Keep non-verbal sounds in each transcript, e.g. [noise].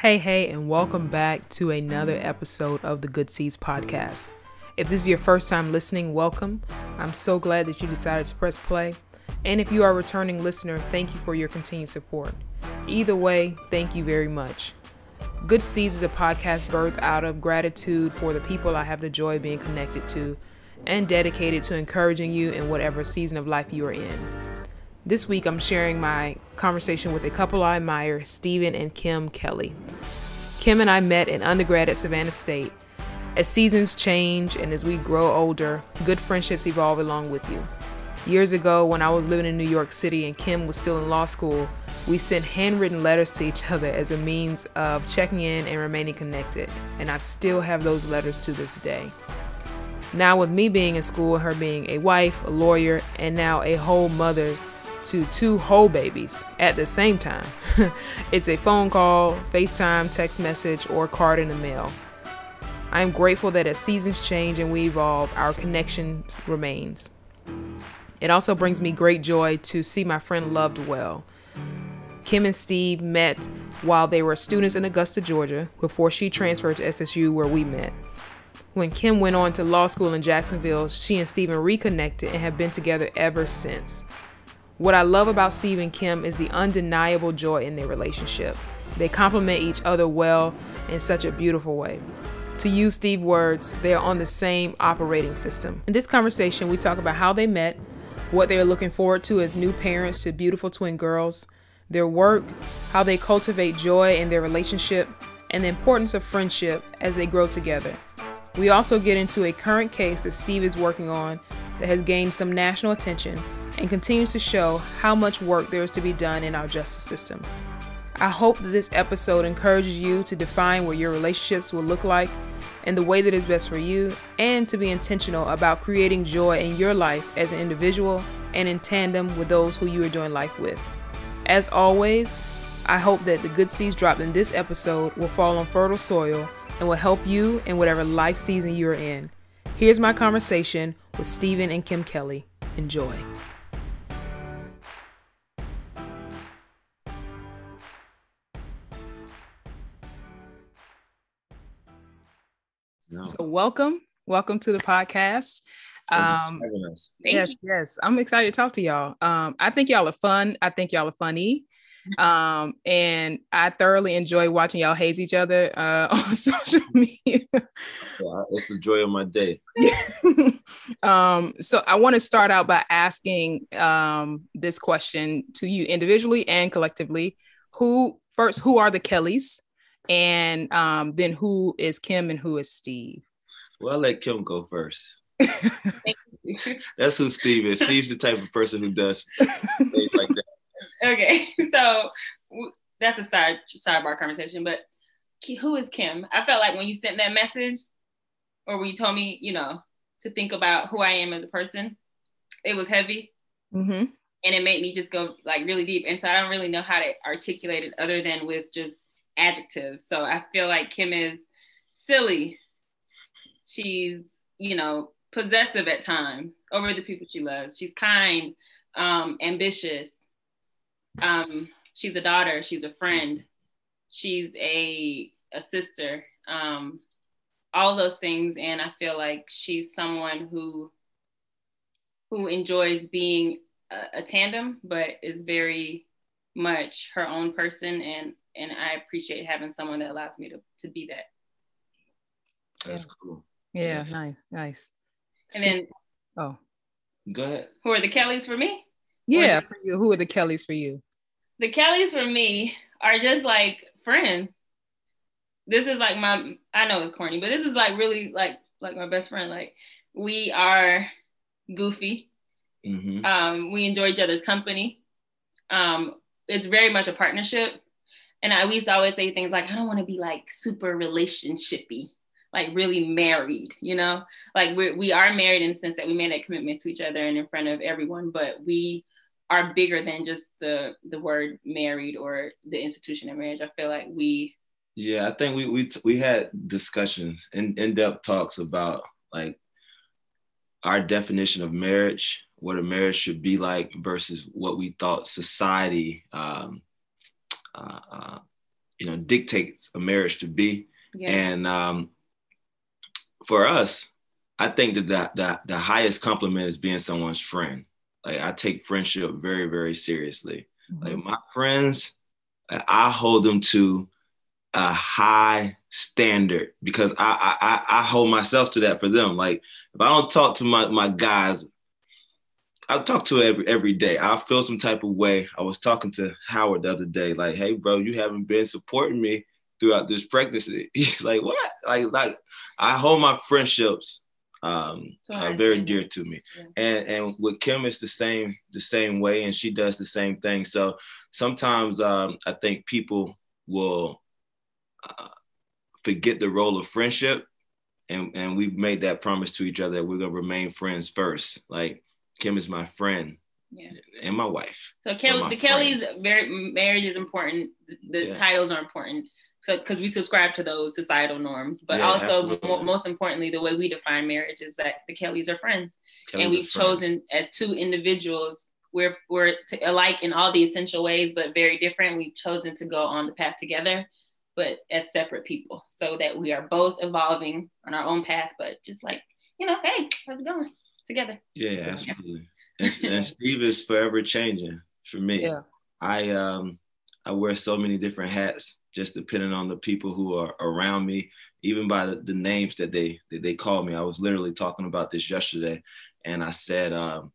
Hey, hey, and welcome back to another episode of the Good Seeds podcast. If this is your first time listening, welcome. I'm so glad that you decided to press play. And if you are a returning listener, thank you for your continued support. Either way, thank you very much. Good Seeds is a podcast birthed out of gratitude for the people I have the joy of being connected to and dedicated to encouraging you in whatever season of life you are in. This week, I'm sharing my conversation with a couple I admire, Stephen and Kim Kelly. Kim and I met in undergrad at Savannah State. As seasons change and as we grow older, good friendships evolve along with you. Years ago, when I was living in New York City and Kim was still in law school, we sent handwritten letters to each other as a means of checking in and remaining connected, and I still have those letters to this day. Now, with me being in school her being a wife, a lawyer, and now a whole mother to two whole babies at the same time. [laughs] it's a phone call, FaceTime, text message, or card in the mail. I am grateful that as seasons change and we evolve, our connection remains. It also brings me great joy to see my friend loved well. Kim and Steve met while they were students in Augusta, Georgia, before she transferred to SSU, where we met. When Kim went on to law school in Jacksonville, she and Stephen reconnected and have been together ever since. What I love about Steve and Kim is the undeniable joy in their relationship. They complement each other well in such a beautiful way. To use Steve's words, they are on the same operating system. In this conversation, we talk about how they met, what they are looking forward to as new parents to beautiful twin girls, their work, how they cultivate joy in their relationship, and the importance of friendship as they grow together. We also get into a current case that Steve is working on that has gained some national attention and continues to show how much work there is to be done in our justice system. I hope that this episode encourages you to define what your relationships will look like and the way that is best for you, and to be intentional about creating joy in your life as an individual and in tandem with those who you are doing life with. As always, I hope that the good seeds dropped in this episode will fall on fertile soil and will help you in whatever life season you're in. Here's my conversation with Stephen and Kim Kelly. Enjoy. No. So welcome, welcome to the podcast. Um, yes, you. yes, I'm excited to talk to y'all. Um, I think y'all are fun. I think y'all are funny. [laughs] Um, and I thoroughly enjoy watching y'all haze each other uh, [laughs] on social media. Yeah, it's the joy of my day. [laughs] um, so I want to start out by asking um, this question to you individually and collectively. Who first? Who are the Kellys? And um, then who is Kim and who is Steve? Well, I'll let Kim go first. [laughs] [laughs] That's who Steve is. Steve's the type of person who does things like that. [laughs] Okay, so that's a side sidebar conversation. But who is Kim? I felt like when you sent that message, or when you told me, you know, to think about who I am as a person, it was heavy. Mm-hmm. And it made me just go like really deep. And so I don't really know how to articulate it other than with just adjectives. So I feel like Kim is silly. She's, you know, possessive at times over the people she loves. She's kind, um, ambitious. Um, she's a daughter. She's a friend. She's a a sister. Um, all those things, and I feel like she's someone who who enjoys being a, a tandem, but is very much her own person and and I appreciate having someone that allows me to to be that. That's yeah. cool. Yeah, yeah, nice, nice. And then, oh, go ahead. Who are the Kellys for me? Yeah, for you. Who are the Kellys for you? The Kellys for me are just like friends. This is like my. I know it's corny, but this is like really like like my best friend. Like we are goofy. Mm-hmm. Um, we enjoy each other's company. Um, it's very much a partnership and I used to always say things like, I don't want to be like super relationshipy, like really married, you know? Like we're, we are married in the sense that we made that commitment to each other and in front of everyone, but we are bigger than just the the word married or the institution of marriage. I feel like we Yeah, I think we we we had discussions in in-depth talks about like our definition of marriage, what a marriage should be like versus what we thought society um, uh, uh, you know dictates a marriage to be. Yeah. And um, for us, I think that that the, the highest compliment is being someone's friend. Like I take friendship very, very seriously. Mm-hmm. Like my friends, I hold them to a high standard because I, I I hold myself to that for them. Like if I don't talk to my my guys, I talk to every every day. I feel some type of way. I was talking to Howard the other day, like, hey bro, you haven't been supporting me throughout this pregnancy. [laughs] He's like, what? Like like I hold my friendships um So uh, very dear to me. Yeah. And and with Kim it's the same the same way and she does the same thing. So sometimes um I think people will uh, forget the role of friendship and and we've made that promise to each other that we're going to remain friends first. Like Kim is my friend Yeah. and my wife. So my the friend. Kellys, very marriage is important. The, Yeah. titles are important. So because we subscribe to those societal norms, but Yeah, also most importantly, the way we define marriage is that the Kellys are friends, Kelly's and we've chosen as two individuals. We're we're to, alike in all the essential ways, but very different. We've chosen to go on the path together, but as separate people, so that we are both evolving on our own path, but just like you know, hey, how's it going? Together. Yeah, absolutely. And, and [laughs] Steve is forever changing for me. Yeah. I um I wear so many different hats just depending on the people who are around me, even by the, the names that they that they call me. I was literally talking about this yesterday and I said um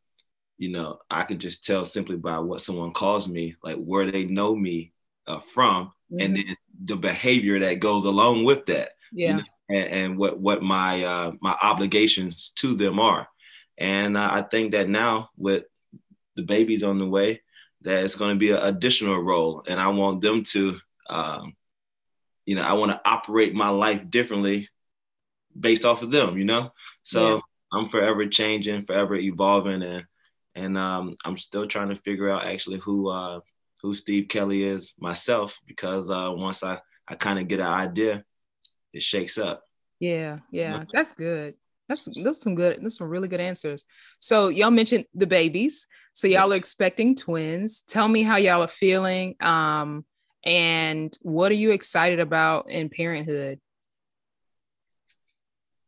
you know, I could just tell simply by what someone calls me, like where they know me uh, from, and Mhm. then the behavior that goes along with that yeah. know, and, and what what my uh, my obligations to them are. And uh, I think that now with the babies on the way, that it's going to be an additional role, and I want them to, um, you know, I want to operate my life differently based off of them. You know, so Yeah. I'm forever changing, forever evolving, and and um, I'm still trying to figure out actually who uh, who Steve Kelly is myself because uh, once I I kind of get an idea, it shakes up. Yeah, yeah, that's good. That's those some good. Those some really good answers. So y'all mentioned the babies. So y'all are expecting twins. Tell me how y'all are feeling. Um, and what are you excited about in parenthood?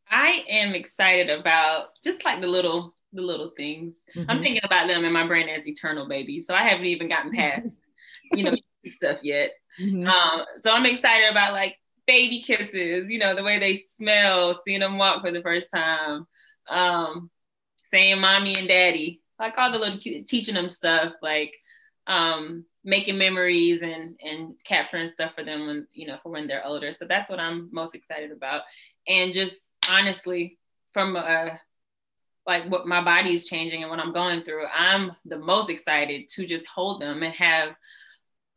I am excited about just like the little the little things. I'm Mhm. thinking about them in my brain as eternal babies. So I haven't even gotten [laughs] past, you know, stuff yet. Mhm. Um, so I'm excited about like baby kisses, you know, the way they smell, seeing them walk for the first time, um, saying mommy and daddy, like all the little cute, teaching them stuff, like um, making memories and and capturing stuff for them when you know for when they're older. So that's what I'm most excited about, and just honestly, from a like what my body is changing and what I'm going through, I'm the most excited to just hold them and have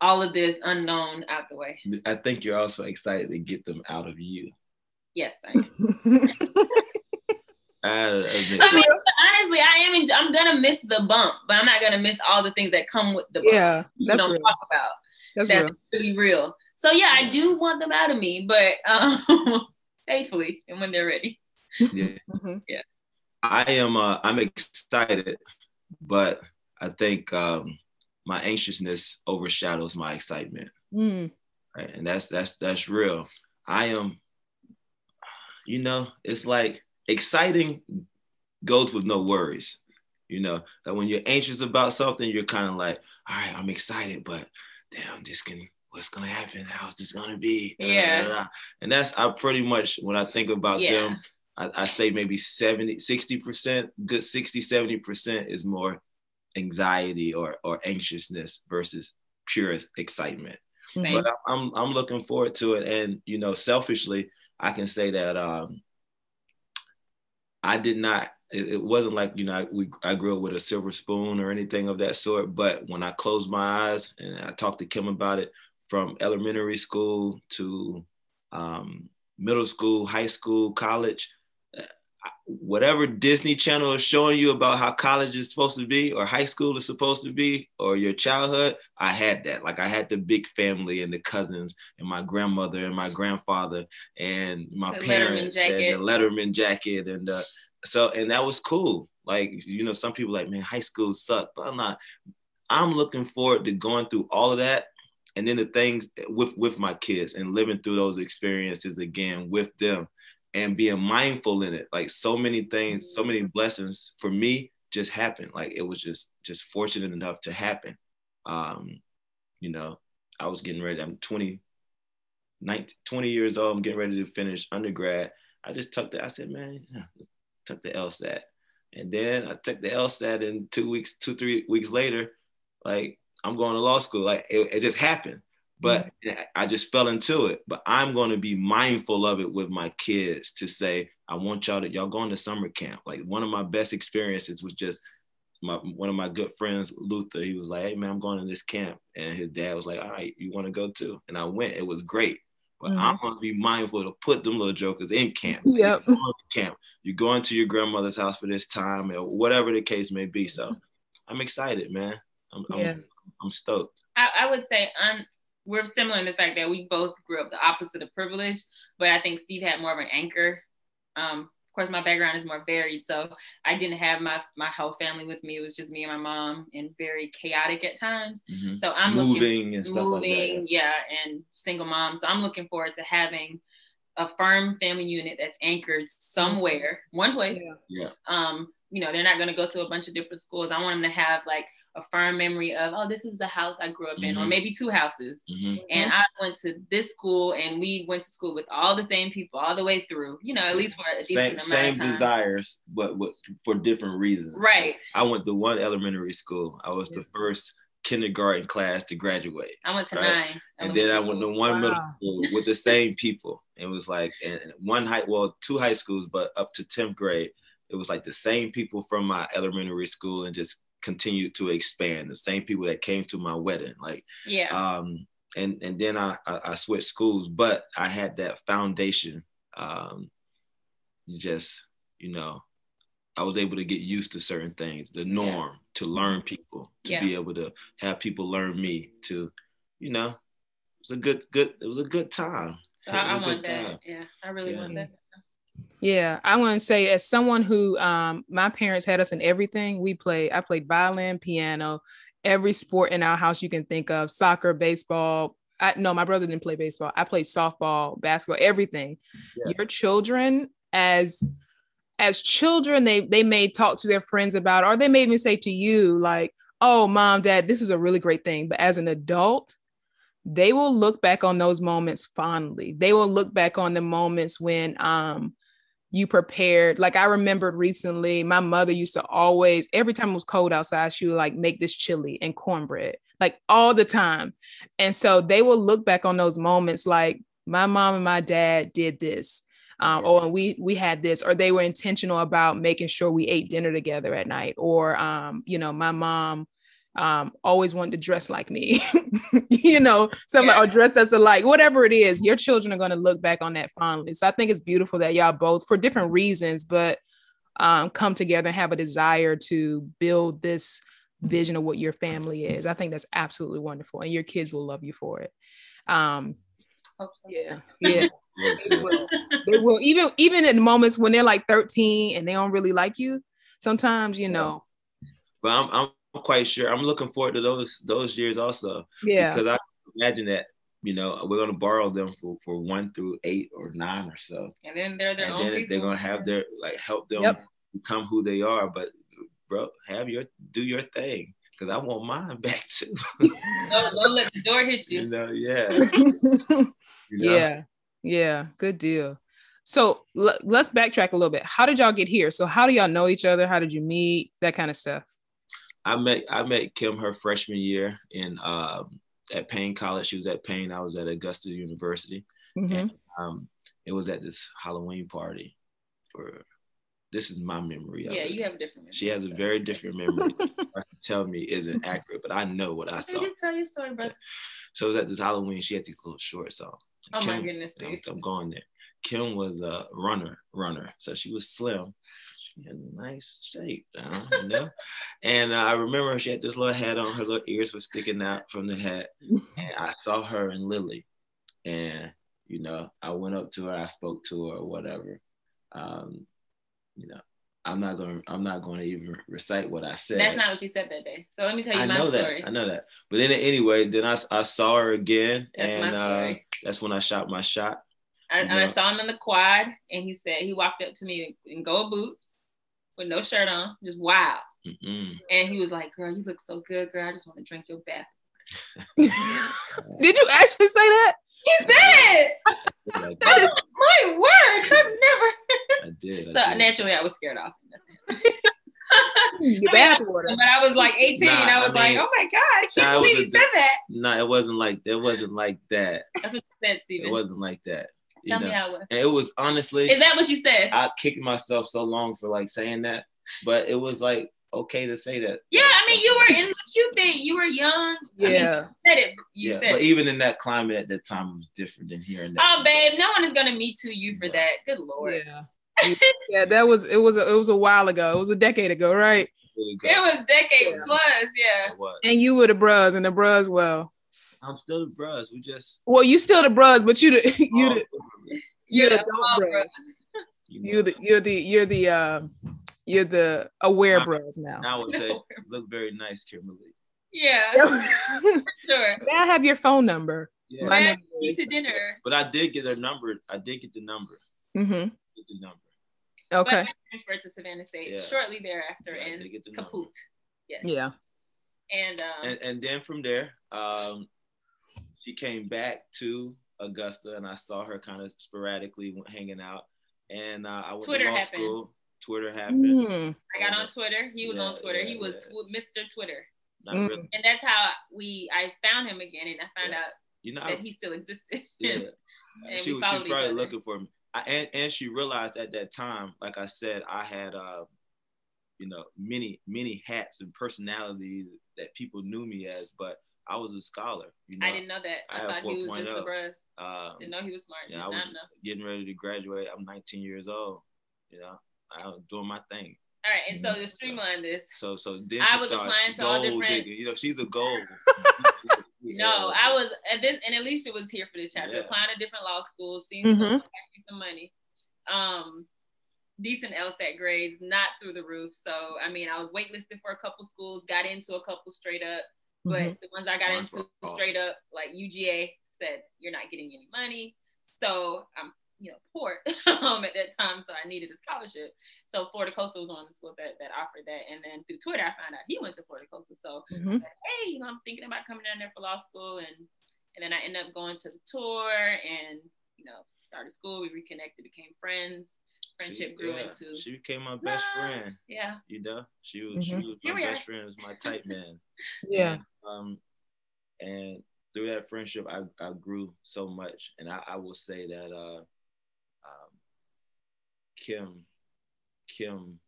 all of this unknown out the way. I think you're also excited to get them out of you. Yes, I am. [laughs] I admit I mean, honestly, I am. En- I'm gonna miss the bump, but I'm not gonna miss all the things that come with the bump. yeah, that's don't real. talk about. That's That's real. really real. So yeah, I do want them out of me, but um, [laughs] safely and when they're ready. Yeah. Mhm. I am. Uh, I'm excited, but I think um, my anxiousness overshadows my excitement. Mm, right? And that's that's that's real. I am, you know, it's like exciting goes with no worries. You know, that when you're anxious about something, you're kind of like, all right, I'm excited, but damn, this can what's gonna happen? How's this gonna be? Da, da, Yeah. da, da. And that's I pretty much when I think about Yeah. them, I, I say maybe 70, 60%, good 60, 70% is more anxiety or or anxiousness versus pure excitement Same. but I'm I'm looking forward to it. And you know, selfishly, I can say that um, I did not. It, it wasn't like you know I, we I grew up with a silver spoon or anything of that sort. But when I closed my eyes and I talked to Kim about it, from elementary school to um, middle school, high school, college. Whatever Disney Channel is showing you about how college is supposed to be, or high school is supposed to be, or your childhood, I had that. Like I had the big family and the cousins and my grandmother and my grandfather and my The Letterman parents and the Letterman jacket and uh, so and that was cool. Like you know, some people like man, high school sucked, but I'm not. I'm looking forward to going through all of that and then the things with with my kids and living through those experiences again with them and being mindful in it. Like so many things so many blessings for me just happened. Like it was just just fortunate enough to happen. Um you know i was getting ready. I'm 20 19, 20 years old. I'm getting ready to finish undergrad. I just took the i said man took the lsat and then i took the lsat and two weeks two three weeks later like i'm going to law school. Like it, it just happened but mm-hmm. I just fell into it. But I'm going to be mindful of it with my kids to say, I want y'all to y'all going to summer camp. Like one of my best experiences was just my one of my good friends, Luther. He was like, Hey man, I'm going to this camp, and his dad was like, All right, you want to go too? And I went. It was great. But mm-hmm. I'm going to be mindful to put them little jokers in camp. Yep. You're camp. You're going to your grandmother's house for this time, or whatever the case may be. So I'm excited, man. I'm, yeah. I'm, I'm stoked. I, I would say I'm we're similar in the fact that we both grew up the opposite of privilege, but I think Steve had more of an anchor. Um, of course, my background is more varied, so I didn't have my my whole family with me. It was just me and my mom, and very chaotic at times. Mm-hmm. So I'm moving looking, and stuff moving, like that. yeah, and single mom. So I'm looking forward to having a firm family unit that's anchored somewhere, one place. Yeah. yeah. Um, you know, they're not going to go to a bunch of different schools. I want them to have like a firm memory of, oh, this is the house I grew up in, mm-hmm. or maybe two houses. Mm-hmm. And I went to this school and we went to school with all the same people all the way through, you know, at least for a decent same, amount same desires, but, but for different reasons. Right. I went to one elementary school. I was the first kindergarten class to graduate. I went to right? nine. And then I went to one wow. middle school with the same people. It was like and one high, well, two high schools, but up to 10th grade it was like the same people from my elementary school and just continued to expand the same people that came to my wedding like yeah um and and then I, I, I switched schools but i had that foundation um just you know i was able to get used to certain things the norm yeah. to learn people to yeah. be able to have people learn me to you know it was a good good it was a good time so I, I want that yeah i really yeah. want that yeah, I want to say as someone who um my parents had us in everything. We played I played violin, piano, every sport in our house you can think of, soccer, baseball. I no, my brother didn't play baseball. I played softball, basketball, everything. Yeah. Your children as as children they they may talk to their friends about or they may even say to you like, "Oh, mom, dad, this is a really great thing." But as an adult, they will look back on those moments fondly. They will look back on the moments when um you prepared. Like I remembered recently, my mother used to always, every time it was cold outside, she would like make this chili and cornbread, like all the time. And so they will look back on those moments like my mom and my dad did this. Um, or we we had this, or they were intentional about making sure we ate dinner together at night, or um, you know, my mom um, always wanted to dress like me, [laughs] you know, some yeah. or dress us alike, whatever it is, your children are going to look back on that fondly. So I think it's beautiful that y'all both, for different reasons, but um, come together and have a desire to build this vision of what your family is. I think that's absolutely wonderful, and your kids will love you for it. Um, so. Yeah, [laughs] yeah. they, will. they will. Even even in moments when they're like 13 and they don't really like you, sometimes you know. But I'm, I'm I'm quite sure. I'm looking forward to those those years also. Yeah. Because I imagine that you know we're gonna borrow them for, for one through eight or nine or so. And then they're their and own. then people. they're gonna have their like help them yep. become who they are. But bro, have your do your thing because I want mine [laughs] back too. don't, don't, let the door hit you. You know, yeah. [laughs] you know? Yeah, yeah, good deal. So l- let's backtrack a little bit. How did y'all get here? So how do y'all know each other? How did you meet? That kind of stuff. I met I met Kim her freshman year in um, at Paine College. She was at Paine. I was at Augusta University, mm-hmm. and um, it was at this Halloween party. For this is my memory. yeah, it. you have a different. Memory. She has a very different memory. [laughs] tell me isn't accurate, but I know what I okay, saw. Just tell your story, bro. So it was at this Halloween. She had these little shorts on. Oh Kim, my goodness! I'm, I'm going there. Kim was a runner, runner. So she was slim she had a nice shape, you know. and uh, I remember she had this little hat on. Her little ears were sticking out from the hat. And I saw her and Lily, and you know, I went up to her. I spoke to her or whatever. Um, you know, I'm not gonna I'm not gonna even recite what I said. That's not what you said that day. So let me tell you I my know story. that. I know that. But then anyway, then I, I saw her again, That's my and uh, story. that's when I shot my shot. I, I saw him in the quad, and he said he walked up to me in gold boots with no shirt on, just wow. Mm-mm. And he was like, "Girl, you look so good, girl. I just want to drink your bath." [laughs] Did you actually say that? He said it. I [laughs] did. That is my word. I've never. I did. I So did. naturally, I was scared off. [laughs] Your I bath water. But I was like 18. Nah, I was I like, oh my God, I can't nah, believe was he said that. No, it wasn't like it wasn't like that. That's what you said, It wasn't like that. You Tell know. me how it was. And it was honestly, Is that what you said? I kicked myself so long for like saying that, but it was like okay to say that. yeah, I mean, you were in the cute thing. You were young. I mean, Yeah. you said it. You yeah, said but it. even in that climate at that time, it was different than here and. Oh, babe, no one is gonna meet too you for No. that. Good lord. Yeah. Yeah, that was it was a, it was a while ago. It was a decade ago, right? It was decade Yeah. plus, yeah. And you were the bros and the bros, well. I'm still the bros. We just Well, you still the bros, but you the [laughs] you the Oh, you're the the adult small bros. bros. you know, You're the you're the you're the uh you're the aware Nah. bros now. now I would say [laughs] look very nice, Kimberly. Yeah, [laughs] May sure. I have your phone number? Yeah. My name eat is- to dinner. But I did get her number. I did get the number. Mm-hmm. Get the number. Okay. But I transferred to Savannah State Yeah. shortly thereafter Yeah, and did get the number. kaput. Yes. Yeah. And um, And and then from there, um, she came back to Augusta, and I saw her kind of sporadically hanging out. And uh, I went Twitter to law happened. school. Twitter happened. Mm. I got on Twitter. He was Yeah, on Twitter. he yeah, was yeah. Mr. Twitter. Not Mm. really. And that's how we I found him again and I found Yeah. out You know, that I, he still existed. yeah. [laughs] and she we was she was probably other. looking for me. I, and and she realized at that time, like I said, I had uh, you know, many many hats and personalities that people knew me as, but I was a scholar. You know, I didn't know that. I I, have thought he was just the 4.0. bros. Um, Didn't know he was smart. yeah, I was know. getting ready to graduate. I'm 19 years old. You know, I was doing my thing. All right, and so to streamline this, So so then I she was applying to all gold different- digging. You know, she's a gold. [laughs] [laughs] no, I was and at this, and Alicia was here for this chapter, Yeah. applying to different law schools, seeing Mhm. mm some money, um, decent LSAT grades, not through the roof. So I mean, I was waitlisted for a couple schools, got into a couple straight up, but Mhm. the ones I got Ones into awesome. straight up, like UGA said, you're not getting any money. So I'm, you know, poor [laughs] um, at that time, so I needed a scholarship. So Florida Coastal was one of the schools that, that offered that, and then through Twitter, I found out he went to Florida Coastal. So Mhm. said, hey, you know, I'm thinking about coming down there for law school, and and then I ended up going to the tour, and you know, started school. We reconnected, became friends. Friendship She- grew yeah, into She became my best love. friend. Yeah, You know, she was she Mhm. was my best are. friend. Was my type man. [laughs] Yeah. And, um, and through that friendship, I, I grew so much. And I, I will say that uh, um, Kim, Kim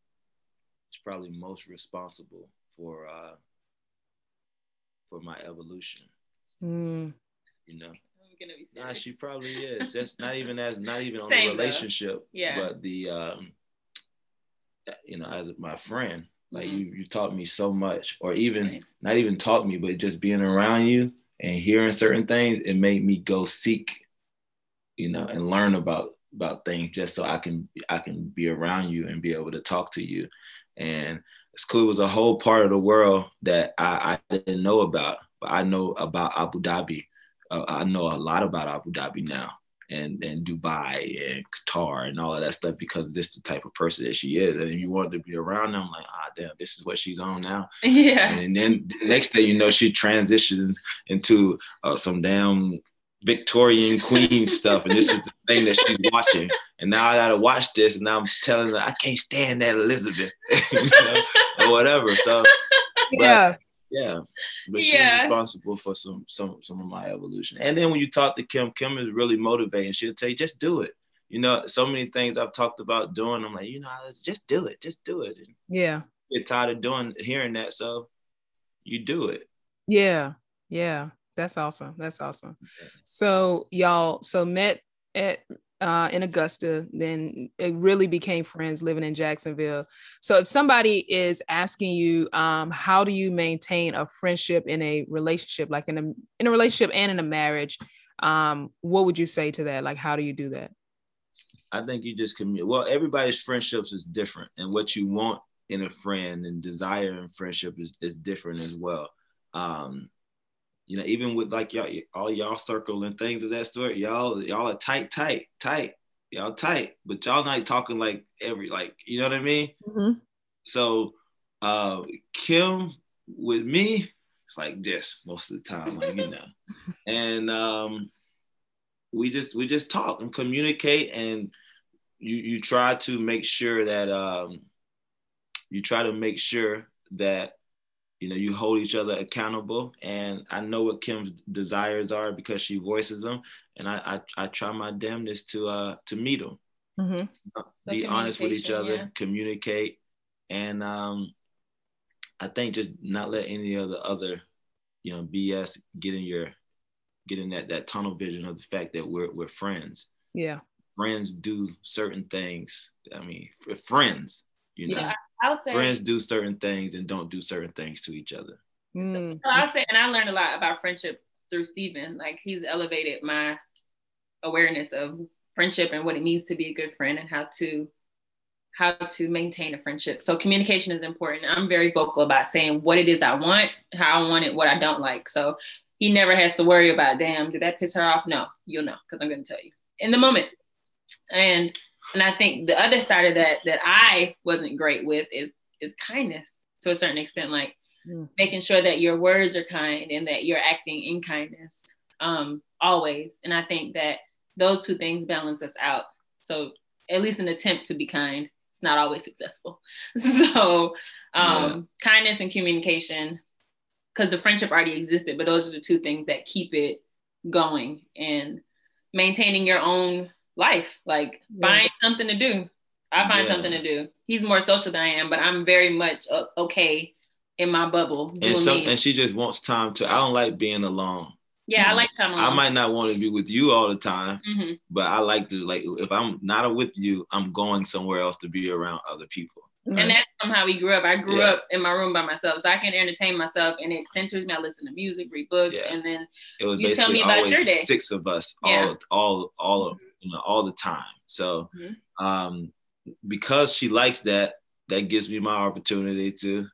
is probably most responsible for uh, for my evolution. Mm. You know, I'm gonna be nah, she probably is. Just not even as not even on Same, the though. relationship, Yeah. but the um, you know, as my friend. Like Mhm. you, you taught me so much, or even Same. not even taught me, but just being around you and hearing certain things, it made me go seek, you know, and learn about about things just so I can I can be around you and be able to talk to you. And it's cool. It was a whole part of the world that I, I didn't know about, but I know about Abu Dhabi. Uh, I know a lot about Abu Dhabi now and and Dubai and Qatar and all of that stuff because this is the type of person that she is. And if you wanted to be around them, like, ah, damn, this is what she's on now. yeah. And then the next thing you know, she transitions into uh, some damn Victorian Queen stuff, and this is the thing that she's watching. And now I gotta watch this, and now I'm telling her I can't stand that Elizabeth, [laughs] you know, or whatever. So Yeah. Yeah, but she's Yeah. responsible for some some some of my evolution. And then when you talk to Kim, Kim is really motivating. She'll tell you, just do it. You know, so many things I've talked about doing. I'm like, you know, just do it, just do it. And Yeah. get tired of doing hearing that, so you do it. Yeah. Yeah. That's awesome. That's awesome. So y'all so met at uh, in Augusta, then it really became friends living in Jacksonville. So if somebody is asking you, um, how do you maintain a friendship in a relationship, like in a in a relationship and in a marriage, um, what would you say to that? Like, how do you do that? I think you just communicate. Well, everybody's friendships is different, and what you want in a friend and desire in friendship is, is different as well. Um, you know, even with like y'all, all y'all circle and things of that sort, y'all, y'all are tight, tight, tight, y'all tight, but y'all not talking like every, like, you know what I mean? Mm-hmm. So, uh, Kim with me, it's like this most of the time, like, you know, [laughs] and, um, we just, we just talk and communicate and you, you try to make sure that, um, you try to make sure that you know you hold each other accountable and i know what kim's desires are because she voices them and i i, I try my damnedest to uh to meet them Mm-hmm. be honest with each other yeah. communicate and um i think just not let any of the other you know bs get in your get in that that tunnel vision of the fact that we're we're friends Yeah. friends do certain things i mean friends you know Yeah. I would say friends do certain things and don't do certain things to each other. Mm. So I would say, and I learned a lot about friendship through Stephen. Like he's elevated my awareness of friendship and what it means to be a good friend and how to how to maintain a friendship. So communication is important. I'm very vocal about saying what it is I want, how I want it, what I don't like. So he never has to worry about, damn, did that piss her off? No, you'll know because I'm going to tell you in the moment. And and I think the other side of that that I wasn't great with is is kindness to a certain extent, like Mm. making sure that your words are kind and that you're acting in kindness um, always. And I think that those two things balance us out. So at least an attempt to be kind. It's not always successful. [laughs] So um, kindness and communication, because the friendship already existed, but those are the two things that keep it going and maintaining your own life. Like Yeah. find something to do. I find Yeah. something to do. He's more social than I am, but I'm very much uh, okay in my bubble doing And some me. and she just wants time to. I don't like being alone. yeah, I like time Alone. I might not want to be with you all the time, Mhm. but I like to like if I'm not with you, I'm going somewhere else to be around other people. And that's from how we grew up. I grew Yeah. up in my room by myself, so I can entertain myself, and it centers me. I listen to music, read books, Yeah. and then It was You tell me about your day. six of us, Yeah. all all all you know all the time. So, Mhm. um, because she likes that, that gives me my opportunity to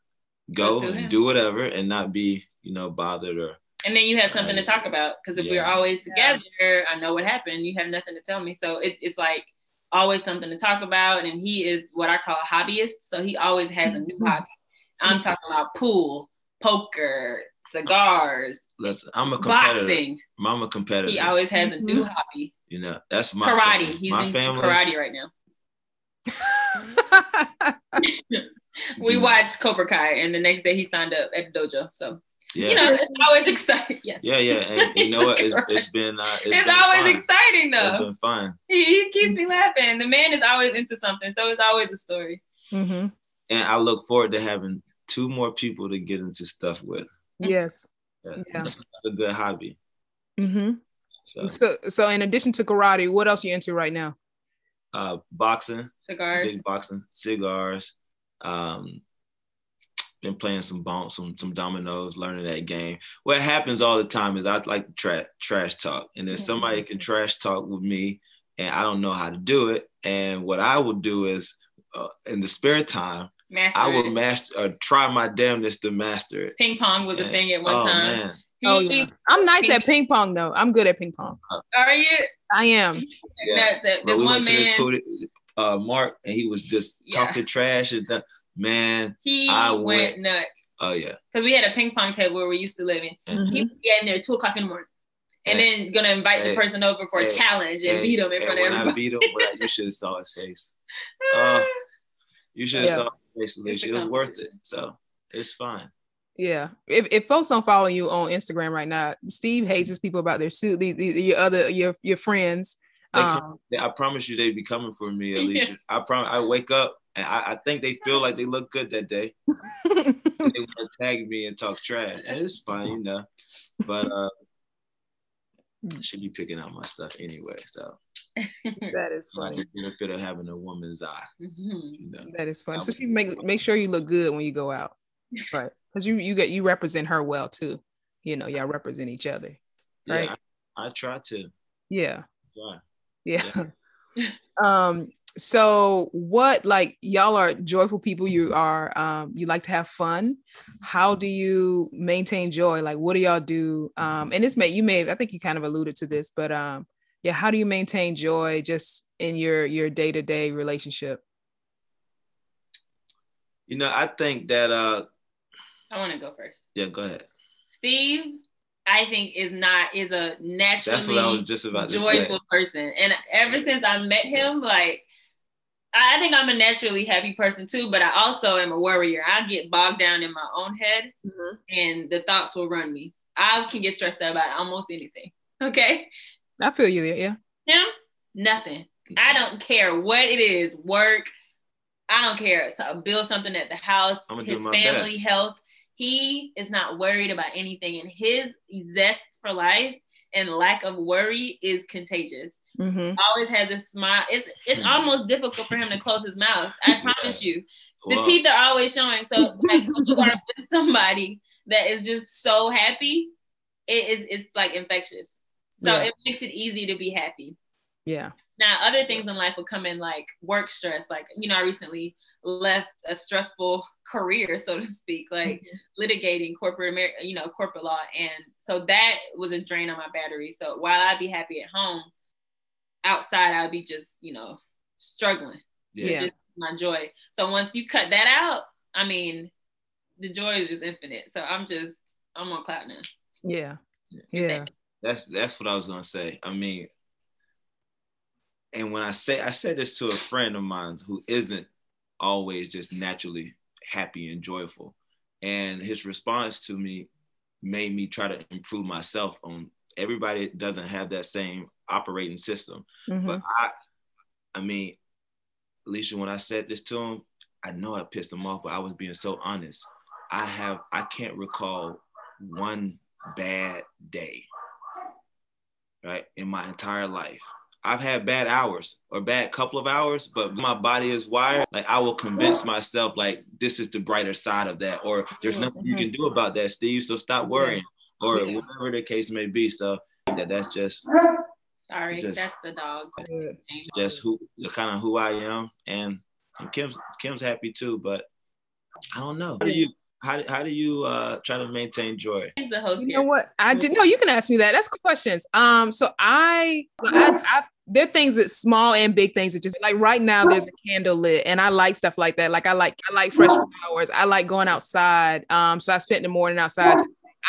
go through him. and do whatever and not be you know bothered or and then you have something to talk about because if we're Yeah. always Yeah. together, I know what happened. You have nothing to tell me, so it, it's like always something to talk about. And he is what I call a hobbyist, so he always has a new [laughs] hobby. I'm talking about pool, poker, cigars, listen. I'm a competitor. boxing. I'm a competitor. He always has a new hobby. you know that's my karate. family. He's my into family. karate right now. [laughs] We watched Cobra Kai, and the next day he signed up at the dojo. So Yeah. you know, it's always exciting. [laughs] Yes. yeah, yeah, and you know what? It's, it's been uh, It's, been always fun. exciting It's though. been fun, He, he keeps me laughing. The man is always into something, so it's always a story. hmm and I look forward to having two more people to get into stuff with. Yes. Yeah, Yeah. That's a good hobby. hmm So, So, so in addition to karate, what else you into right now? uh, boxing, Cigars. big boxing, cigars. Um, been playing some bounce, some some dominoes, learning that game. What happens all the time is I like to tra- trash talk, and then somebody can trash talk with me, and I don't know how to do it. And what I will do is, uh, in the spare time, Master. I will it. master or try my damnedest to master it. Ping pong was a thing at one oh time. man, He, Oh yeah, I'm nice at ping pong though. I'm good at ping pong. Are you? I am. Yeah. Nuts. But There's we one went to this man. food, uh, Mark, and he was just Yeah. talking trash and that. Man, He I went went- nuts oh yeah, because we had a ping pong table where we used to live in. Mhm. He would get in there two o'clock in the morning, and Hey. then gonna invite Hey. the person over for a challenge and And- beat him in and front of when I everybody. beat him, when I- you should have saw his face. Uh, you should have Yeah. saw his face, It's. It was worth it. So it's fine. Yeah. If, if folks don't follow you on Instagram right now, Steve hates his people about their suit. The, the, your other your your friends. They Um, They- I promise you, they'd be coming for me, [laughs] Alicia. Yes. I promise. I wake up and I, I think they feel like they look good that day. [laughs] They want to tag me and talk trash, and it's fine, you know. But uh, I should be picking out my stuff anyway. So [laughs] that is funny. the benefit of having a woman's eye, Mhm. you know. That is funny. So she make make sure you look good when you go out, [laughs] right? Because you you get you represent her well too. You know, y'all represent each other. Right. Yeah, I, I try to. Yeah. Try. Yeah. [laughs] um, so what like y'all are joyful people you are um you like to have fun how do you maintain joy like what do y'all do um and this may you may i think you kind of alluded to this but um yeah how do you maintain joy just in your your day-to-day relationship you know i think that uh I want to go first. yeah go ahead Steve, I think is not is a naturally that's what i was just about to say joyful person, and ever since I met him, like I I think I'm a naturally happy person too, but I also am a worrier. I get bogged down in my own head, and the thoughts will run me. I can get stressed out about almost anything. [laughs] Okay, i feel you there yeah him, nothing. I don't care what it is, work. I don't care. So build something at the house, his family best. health. He is not worried about anything, and his zest for life and lack of worry is contagious. hmm Always has a smile. It's it's Hmm. almost difficult for him to close his mouth. I [laughs] promise you. The Well, teeth are always showing. So like when [laughs] you are with somebody that is just so happy, it is it's like infectious. So Yeah. it makes it easy to be happy. yeah Now, other things in life will come in like work stress. Like, you know, I recently left a stressful [laughs] career, so to speak, like mm-hmm. litigating corporate, Amer- you know, corporate law. And so that was a drain on my battery. So while I'd be happy at home, outside I'd be just, you know, struggling to just my joy. So once you cut that out, I mean, the joy is just infinite. So I'm just, I'm on cloud nine. yeah yeah That's that's what I was gonna say. I mean, and when I say I said this to a friend of mine who isn't always just naturally happy and joyful, and his response to me made me try to improve myself on everybody doesn't have that same operating system. Mhm. But I I mean, Alicia, when I said this to him, I know I pissed him off, but I was being so honest. I have I can't recall one bad day, right, in my entire life. I've had bad hours or bad couple of hours, but my body is wired. Like I will convince myself, like this is the brighter side of that, or there's nothing you can mm-hmm. do about that, Steve. So stop worrying, or Yeah. whatever the case may be. So that that's just Sorry, Just- that's the dogs. Yeah. just who the kind of who I am, and, and Kim's Kim's happy too. But I don't know. How do you how, how do you uh, try to maintain joy? He's the host You here. know what? I did no. You can ask me that. That's questions. Um, so I, I, I there are things that small and big things that just like right now there's a candle lit, and I like stuff like that. Like I like I like fresh flowers. I like going outside. Um, so I spent the morning outside.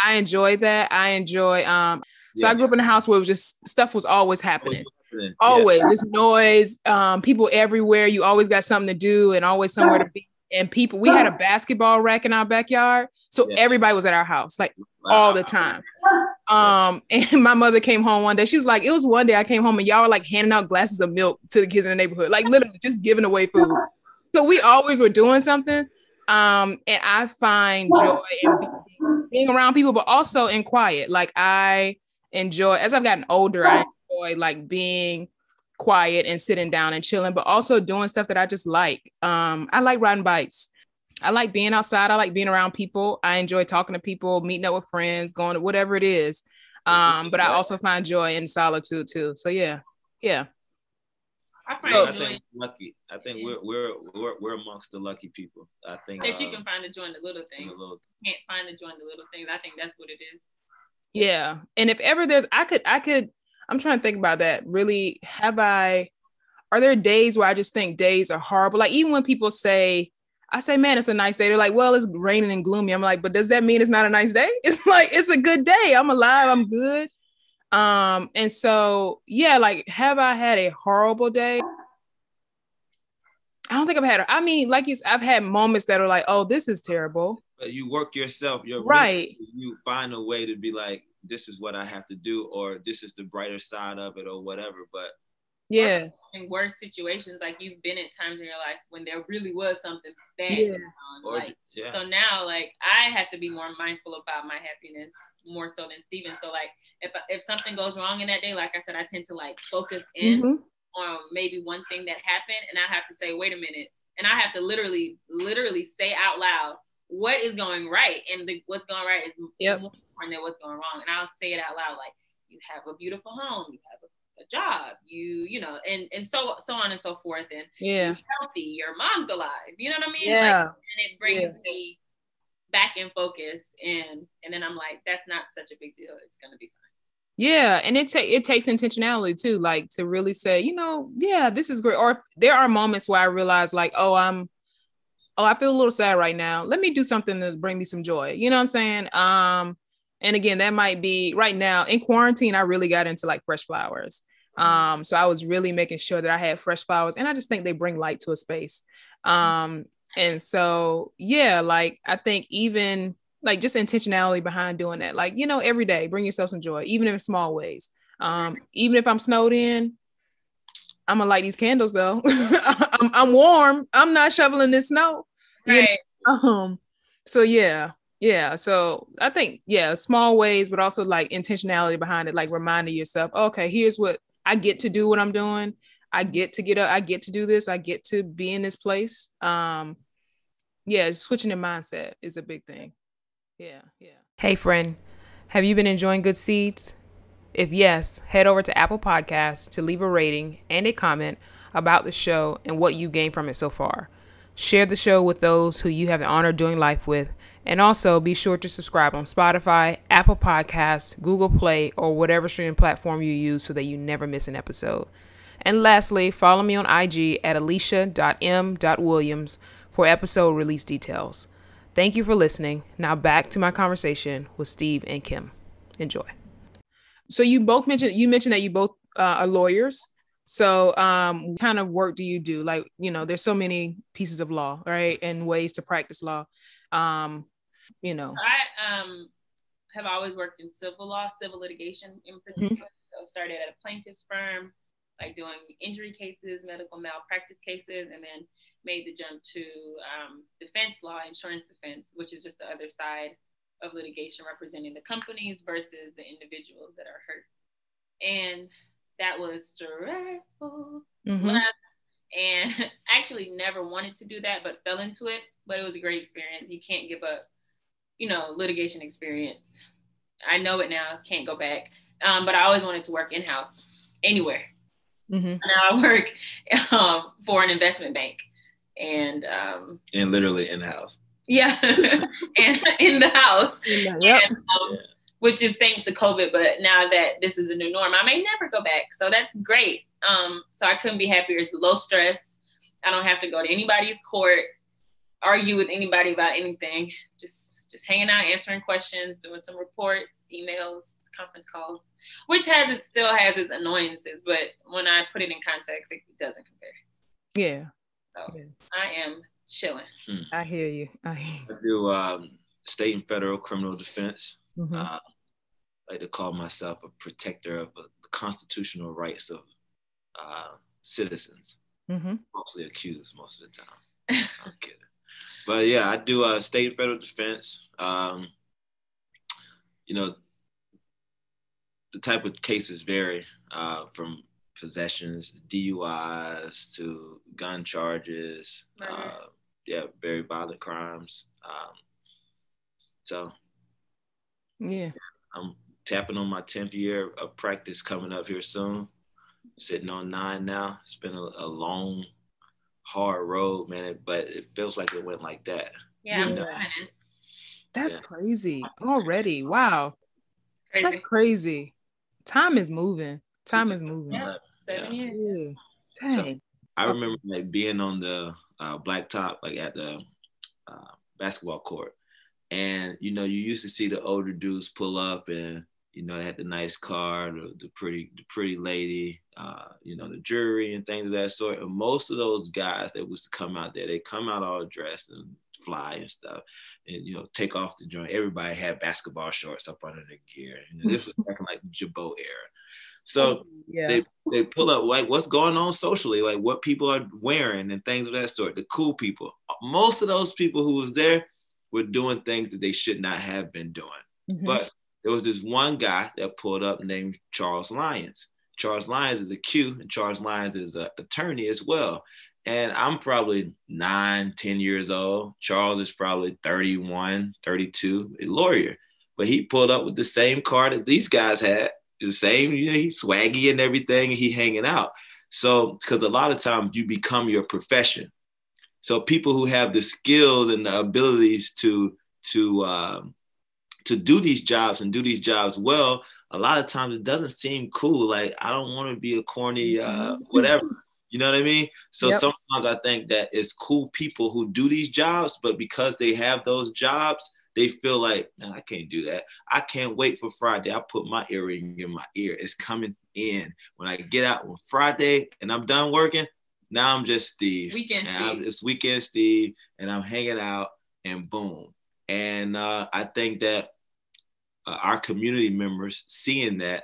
I enjoy that. I enjoy. Um, so I grew up in a house where it was just stuff was always happening. Yeah. Always, it's noise. Um, people everywhere. You always got something to do and always somewhere to be. And people, we had a basketball rack in our backyard, so Yeah. everybody was at our house. Like Wow. all the time. Um, [laughs] and my mother came home one day. She was like, it was one day I came home and y'all were like handing out glasses of milk to the kids in the neighborhood, like literally just giving away food. So we always were doing something. Um, and I find joy in being, being around people, but also in quiet. Like I enjoy as I've gotten older, I enjoy like being quiet and sitting down and chilling, but also doing stuff that I just like. Um, I like riding bikes. I like being outside. I like being around people. I enjoy talking to people, meeting up with friends, going to whatever it is. Um, but I also find joy in solitude too. So yeah, yeah, I find So- I think lucky. I think we're, we're we're we're amongst the lucky people. I think that you uh, can find the joy in the little in things. the little- Can't find the joy in the little things. I think that's what it is. yeah. And if ever there's, I could, I could. I'm trying to think about that. Really, have I? Are there days where I just think days are horrible? Like even when people say, I say, man, it's a nice day. They're like, well, it's raining and gloomy. I'm like, but does that mean it's not a nice day? [laughs] It's like it's a good day. I'm alive. I'm good. Um, and so yeah, like, have I had a horrible day? I don't think I've had. I mean, like you, I've had moments that are like, oh, this is terrible. But you work yourself. You're Right. You find a way to be like, this is what I have to do, or this is the brighter side of it, or whatever. But Yeah. In worse situations, like you've been at times in your life when there really was something bad Yeah. going on. or like, yeah, So now, like, I have to be more mindful about my happiness more so than Steven. So, like, if if something goes wrong in that day, like I said, I tend to like focus in Mhm. on maybe one thing that happened, and I have to say, wait a minute, and I have to literally, literally say out loud what is going right, and the, what's going right is Yep. more than what's going wrong, and I'll say it out loud, like, you have a beautiful home, you have a a job, you, you know, and and so so on and so forth. And yeah, you're healthy, your mom's alive. You know what I mean? Yeah. Like, and it brings Yeah. me back in focus and and then I'm like, that's not such a big deal. It's gonna be fine. Yeah, and it ta- it takes intentionality too, like to really say, you know, yeah, this is great. Or there are moments where I realize, like, oh, I'm, oh, I feel a little sad right now. Let me do something to bring me some joy. You know what I'm saying? Um, and again, that might be right now in quarantine. I really got into like fresh flowers. Um, so I was really making sure that I had fresh flowers, and I just think they bring light to a space. Um, and so yeah, like I think even like just intentionality behind doing that. Like, you know, every day, bring yourself some joy, even in small ways. Um, even if I'm snowed in, I'm gonna light these candles though. [laughs] I'm, I'm warm. I'm not shoveling this snow. You Right. Um, so yeah, yeah. So I think, yeah, small ways, but also like intentionality behind it, like reminding yourself, okay, here's what I get to do what I'm doing. I get to get up, I get to do this, I get to be in this place. Um, yeah, switching your mindset is a big thing. Yeah, yeah. Hey, friend, have you been enjoying Good Seeds? If yes, head over to Apple Podcasts to leave a rating and a comment about the show and what you gained from it so far. Share the show with those who you have the honor doing life with, and also be sure to subscribe on Spotify, Apple Podcasts, Google Play, or whatever streaming platform you use so that you never miss an episode. And lastly, follow me on IG at alicia.m.williams for episode release details. Thank you for listening. Now back to my conversation with Steve and Kim. Enjoy. So you both mentioned you mentioned that you both uh, are lawyers. So um, kind of work do you do? Like, you know, there's so many pieces of law, right? And ways to practice law. Um, you know. I um have always worked in civil law, civil litigation in particular. So started at a plaintiff's firm, like doing injury cases, medical malpractice cases, and then made the jump to um, defense law, insurance defense, which is just the other side of litigation representing the companies versus the individuals that are hurt. And that was stressful. mm-hmm. left and [laughs] actually never wanted to do that but fell into it. But it was a great experience. You can't give up you know litigation experience. I know it now. Can't go back. Um, but i always wanted to work in-house anywhere. Mhm. now i work [laughs] um, for an investment bank. And um, and literally in house. yeah. [laughs] And in the house. Yep. and, um, which is thanks to COVID. But now that this is a new norm, I may never go back. So that's great. Um, so I couldn't be happier. It's low stress. I don't have to go to anybody's court, argue with anybody about anything. Just just hanging out, answering questions, doing some reports, emails, conference calls, which has it still has its annoyances, but when I put it in context, it doesn't compare. Yeah. So Yeah. I am chilling. I hear you. I hear I do um, state and federal criminal defense. Mhm. Uh, I like to call myself a protector of the constitutional rights of uh, citizens, Mhm. mostly accused most of the time. [laughs] I'm kidding. But yeah, I do uh, state and federal defense. Um, you know, the type of cases vary uh, from possessions, DUIs to gun charges. Murder. Uh, yeah, very violent crimes. Um, so Yeah. I'm tapping on my 10th year of practice coming up here soon. Sitting on nine now. It's been a, a long, hard road, man, but it feels like it went like that. Yeah, I'm Yeah. signing. That's Yeah. crazy already. Wow. Crazy. That's crazy. Time is moving. Time is moving. Yeah. Seven Yeah. years. Yeah. Dang. I remember like being on the uh, blacktop, like at the uh, basketball court, and you know, you used to see the older dudes pull up, and you know, they had the nice car, the, the pretty, the pretty lady, uh, you know, the jury and things of that sort. And most of those guys that was to come out there, they come out all dressed and fly and stuff, and you know, take off the joint. Everybody had basketball shorts up under their gear. You know, this was [laughs] back in like Jabot era. So yeah. they they pull up like what's going on socially, like what people are wearing and things of that sort. The cool people. Most of those people who was there were doing things that they should not have been doing. Mhm. But there was this one guy that pulled up named Charles Lyons. Charles Lyons is a Q, and Charles Lyons is an attorney as well. And I'm probably nine, 10 years old. Charles is probably 31, 32, a lawyer. But he pulled up with the same car that these guys had the same. You know, he's swaggy and everything. And he hanging out. So, because a lot of times you become your profession. So people who have the skills and the abilities to to um, to do these jobs and do these jobs well, a lot of times it doesn't seem cool. Like I don't want to be a corny uh, mm-hmm. [laughs] whatever. You know what I mean? So yep. sometimes I think that it's cool people who do these jobs, but because they have those jobs, they feel like nah, I can't do that. I can't wait for Friday. I put my earring in my ear. It's coming in when I get out on Friday and I'm done working. Now I'm just Steve. Weekend Steve. It's weekend Steve, and I'm hanging out, and boom. And uh, I think that uh, our community members seeing that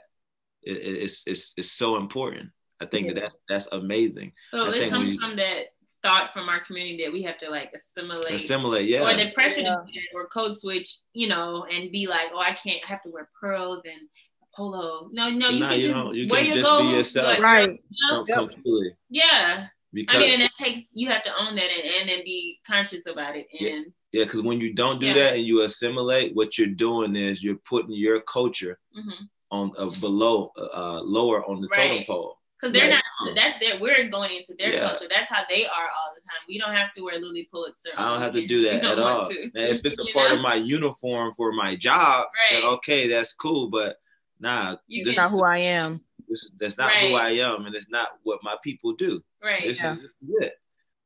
is is is so important. I think yeah. that that's, that's amazing. So I it comes we, from that thought from our community that we have to like assimilate, assimilate, yeah, or the pressure yeah. to or code switch, you know, and be like, oh, I can't, I have to wear pearls and polo. No, no, you nah, can you just you wear can your just be yourself, right? You know? Yeah. Because, I mean, and that takes you have to own that and, and then be conscious about it. And yeah, because when you don't do yeah. that and you assimilate, what you're doing is you're putting your culture mm-hmm. on uh, below, uh, lower on the right. totem pole. Because they're right. not. That's their. We're going into their yeah. culture. That's how they are all the time. We don't have to wear Lilly Pulitzer. I don't have to do that at all. And if it's a [laughs] part know? of my uniform for my job, right. then okay, that's cool. But nah, you this is not who I am. This is that's not right. who I am, and it's not what my people do. Right. This yeah. is it.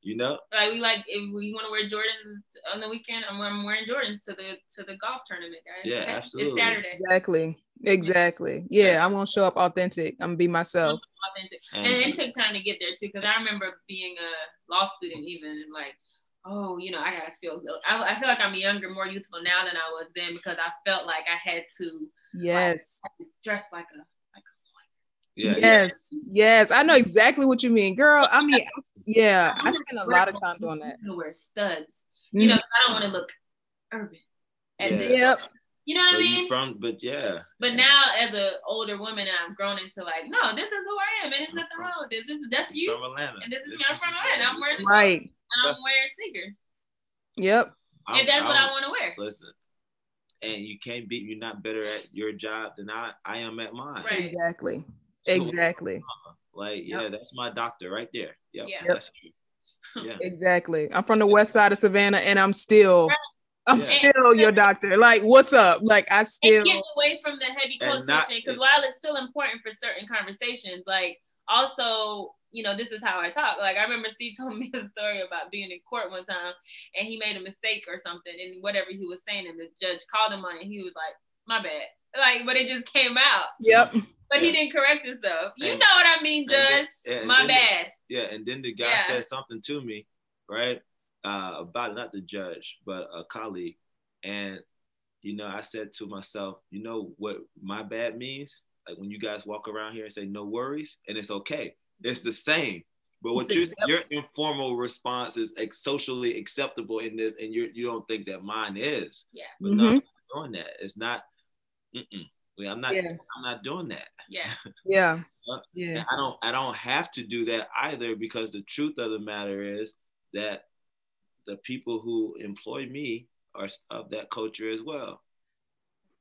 You know, like we like if we want to wear Jordans on the weekend, I'm, I'm wearing Jordans to the to the golf tournament, guys. Yeah, okay? absolutely. It's Saturday. Exactly. Exactly. Yeah, I'm gonna show up authentic. I'm gonna be myself. Authentic, and, and it took time to get there too, because I remember being a law student, even like, oh, you know, I gotta feel. I, I feel like I'm younger, more youthful now than I was then, because I felt like I had to. Yes. Like, dress like a yeah, yes, yeah. yes, I know exactly what you mean, girl. I mean, [laughs] yeah, I spend a lot of time doing that. To wear studs, mm-hmm. you know, I don't want to look urban. And yeah. yep. You know what but I mean? From, but yeah. But now, as an older woman, and I'm grown into like, no, this is who I am, and it's nothing wrong with this. This is that's you, from Atlanta. and this is this me. I'm from Atlanta. I'm wearing right, and I'm wearing sneakers. Yep. If that's I'm, what I want to wear. Listen, and you can't beat. You're not better at your job than I I am at mine. Right. Exactly. So, exactly. Uh-huh. Like, yeah, yep. that's my doctor right there. Yep, yeah. That's true. [laughs] Yeah. Exactly. I'm from the west side of Savannah and I'm still I'm yeah. still your doctor. Like, what's up? Like, I still get away from the heavy code switching because while it's still important for certain conversations, like also, you know, this is how I talk. Like, I remember Steve [laughs] told me a story about being in court one time and he made a mistake or something and whatever he was saying, and the judge called him on it. He was like, "My bad." Like, but it just came out. Yep. But he didn't correct himself. You and, know what I mean, Judge? Then, My bad. The, yeah, and then the guy yeah. said something to me, right? Uh, about not the judge, but a colleague. And, you know, I said to myself, you know what my bad means? Like when you guys walk around here and say no worries, and it's okay. It's the same. But what your your informal response is like socially acceptable in this, and you you don't think that mine is. Yeah. But mm-hmm. no, I'm not doing that. It's not. Mm-mm. I'm not. Yeah. I'm not doing that. Yeah. [laughs] Yeah. yeah. I don't. I don't have to do that either because the truth of the matter is that the people who employ me are of that culture as well.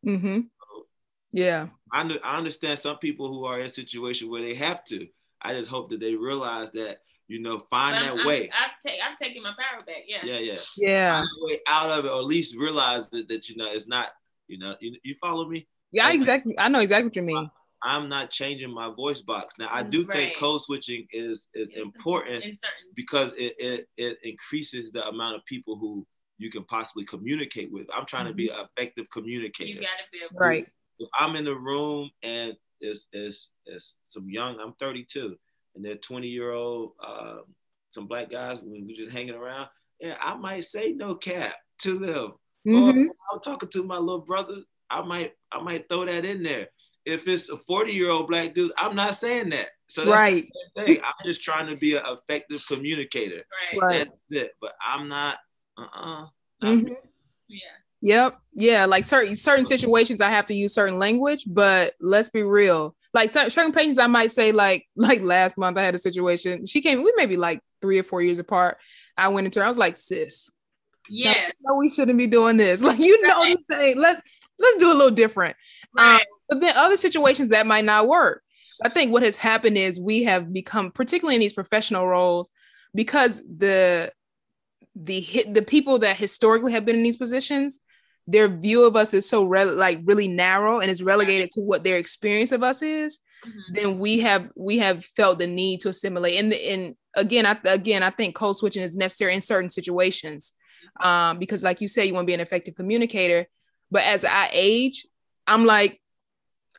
Mm-hmm. So, yeah. I, know I understand some people who are in a situation where they have to. I just hope that they realize that you know, find that I'm, way. I've, ta- I've taken my power back. Yeah. Yeah, yeah. Yeah. Find way out of it, or at least realize that, that you know it's not. You know, you, you follow me. Yeah, exactly. I know exactly what you mean. I'm not changing my voice box. Now I do right. think code switching is is it's important because it, it it increases the amount of people who you can possibly communicate with. I'm trying mm-hmm. to be mm-hmm. an effective communicator. You gotta be able right. If I'm in the room and it's it's it's some young, I'm 32, and they're 20 year old, um, some black guys when we just hanging around. Yeah, I might say no cap to them. Mm-hmm. I'm talking to my little brother. I might I might throw that in there. If it's a 40 year old black dude, I'm not saying that. So that's right. the thing. I'm just trying to be an effective communicator. Right. right. That's it. But I'm not. Uh. Uh-uh, mm-hmm. Yeah. Yep. Yeah. Like certain certain situations, I have to use certain language. But let's be real. Like certain patients, I might say like [laughs] like last month I had a situation. She came. We maybe like three or four years apart. I went into her. I was like, sis, yeah no we shouldn't be doing this [laughs] like you know right. the same Let's let's do a little different um, right. um But then other situations that might not work. I think what has happened is we have become, particularly in these professional roles, because the the hit the people that historically have been in these positions, their view of us is so re- like really narrow and is relegated to what their experience of us is. Mm-hmm. Then we have we have felt the need to assimilate. And and again, I again I think code switching is necessary in certain situations, um, because like you say, you want to be an effective communicator. But as I age, I'm like,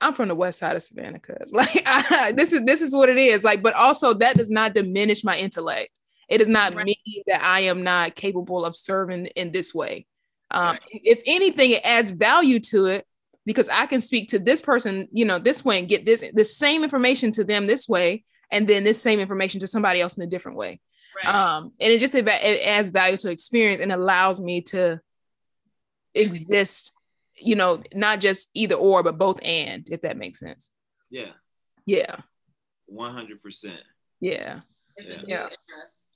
I'm from the west side of Savannah, cuz [laughs] like I, this is this is what it is. Like, but also that does not diminish my intellect. It does not right. mean that I am not capable of serving in this way. Um, right. If anything, it adds value to it because I can speak to this person, you know, this way and get this the same information to them this way, and then this same information to somebody else in a different way. Right. Um, and it just it, it adds value to experience and allows me to exist you know, not just either or, but both and, if that makes sense. Yeah. Yeah. 100%. Yeah. Yeah. yeah.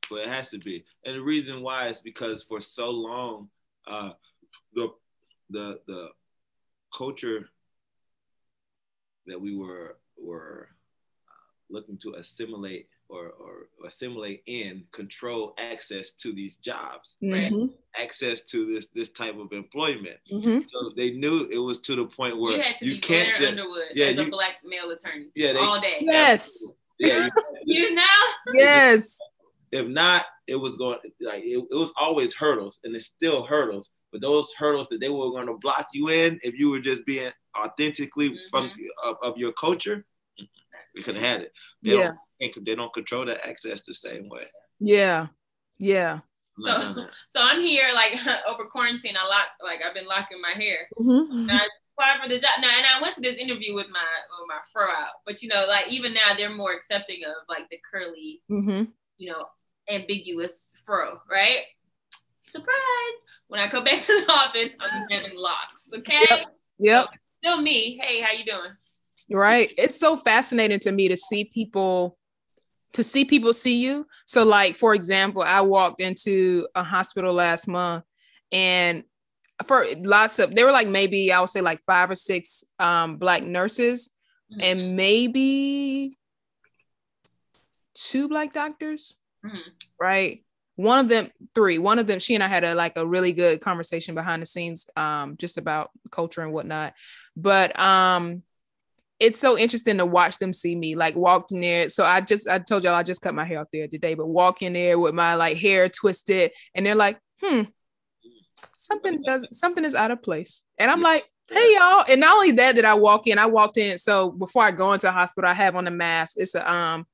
But it has to be. And the reason why is because for so long, uh, the, the, the culture that we were, were uh, looking to assimilate or, or assimilate in control access to these jobs, mm-hmm. right? Access to this this type of employment. Mm-hmm. So they knew it was to the point where you, had to you can't just, Underwood yeah, as you, a black male attorney. Yeah, they, all day. Yes. Yeah, you, [laughs] you know. Yes. If not, it was going like it, it was always hurdles, and it's still hurdles. But those hurdles that they were going to block you in, if you were just being authentically mm-hmm. from of, of, your culture, we could have had it. They yeah they don't control the access the same way. Yeah, yeah. So, so I'm here like [laughs] over quarantine. I lock like I've been locking my hair. Mm-hmm. I applied for the job now, and I went to this interview with my with my fro out. But you know, like even now they're more accepting of like the curly, mm-hmm. you know, ambiguous fro, right? Surprise! When I come back to the office, I'm having locks. Okay. Yep. yep. So, still me. Hey, how you doing? Right. It's so fascinating to me to see people to see people see you. So, like for example, I walked into a hospital last month, and for lots of there were like maybe I would say like five or six um, black nurses, mm-hmm. and maybe two black doctors, mm-hmm. right? One of them, three. One of them, she and I had a like a really good conversation behind the scenes, um, just about culture and whatnot. But um, it's so interesting to watch them see me like walked in there. So I just I told y'all I just cut my hair off there today, but walk in there with my like hair twisted, and they're like, hmm, something does something is out of place. And I'm like, hey y'all. And not only that, that I walk in, I walked in. So before I go into the hospital, I have on a mask. It's a um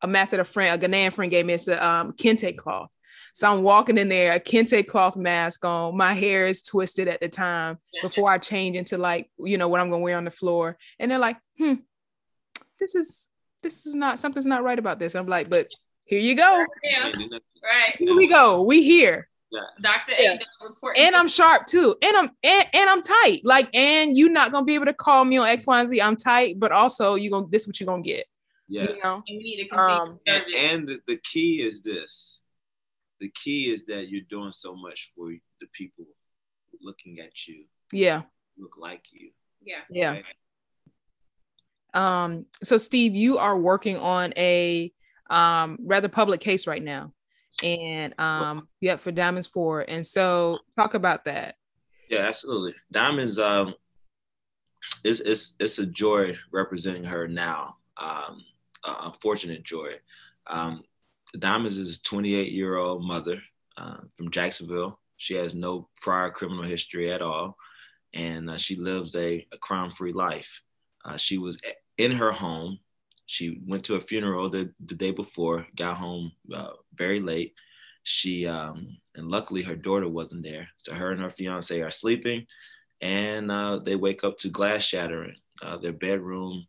a mask that a friend, a Ghanaian friend gave me. It's a um kente cloth. So I'm walking in there, a kente cloth mask on. My hair is twisted at the time before I change into like, you know, what I'm gonna wear on the floor. And they're like, hmm, this is this is not something's not right about this. I'm like, but here you go. Yeah. Right. Here we go. We here. Yeah. Dr. Yeah. A and I'm sharp too. And I'm and, and I'm tight. Like, and you're not gonna be able to call me on X, Y, and Z. I'm tight, but also you gonna this is what you're gonna get. Yeah. You know? And we need to um, and, and the, the key is this the key is that you're doing so much for the people looking at you. Yeah. Look like you. Yeah. Yeah. Um, so Steve, you are working on a um rather public case right now. And um yeah, for Diamonds Ford. And so talk about that. Yeah, absolutely. Diamonds um it's it's it's a joy representing her now. Um uh, unfortunate joy. Um, Diamonds is a 28 year old mother uh, from Jacksonville. She has no prior criminal history at all, and uh, she lives a, a crime free life. Uh, she was in her home. She went to a funeral the, the day before, got home uh, very late. She, um, and luckily her daughter wasn't there. So her and her fiance are sleeping, and uh, they wake up to glass shattering. Uh, their bedroom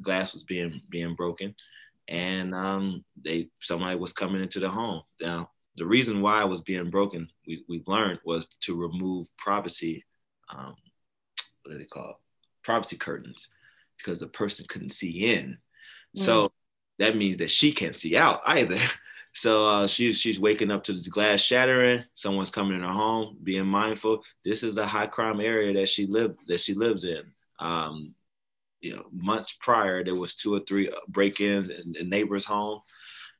glass was being being broken and um, they somebody was coming into the home. Now, the reason why it was being broken, we, we learned, was to remove privacy. Um, what do they call privacy curtains? Because the person couldn't see in. Mm. So that means that she can't see out either. [laughs] So uh, she's she's waking up to this glass shattering. Someone's coming in her home. Being mindful. This is a high crime area that she lived that she lives in. Um, you know, months prior, there was two or three break-ins in the neighbor's home.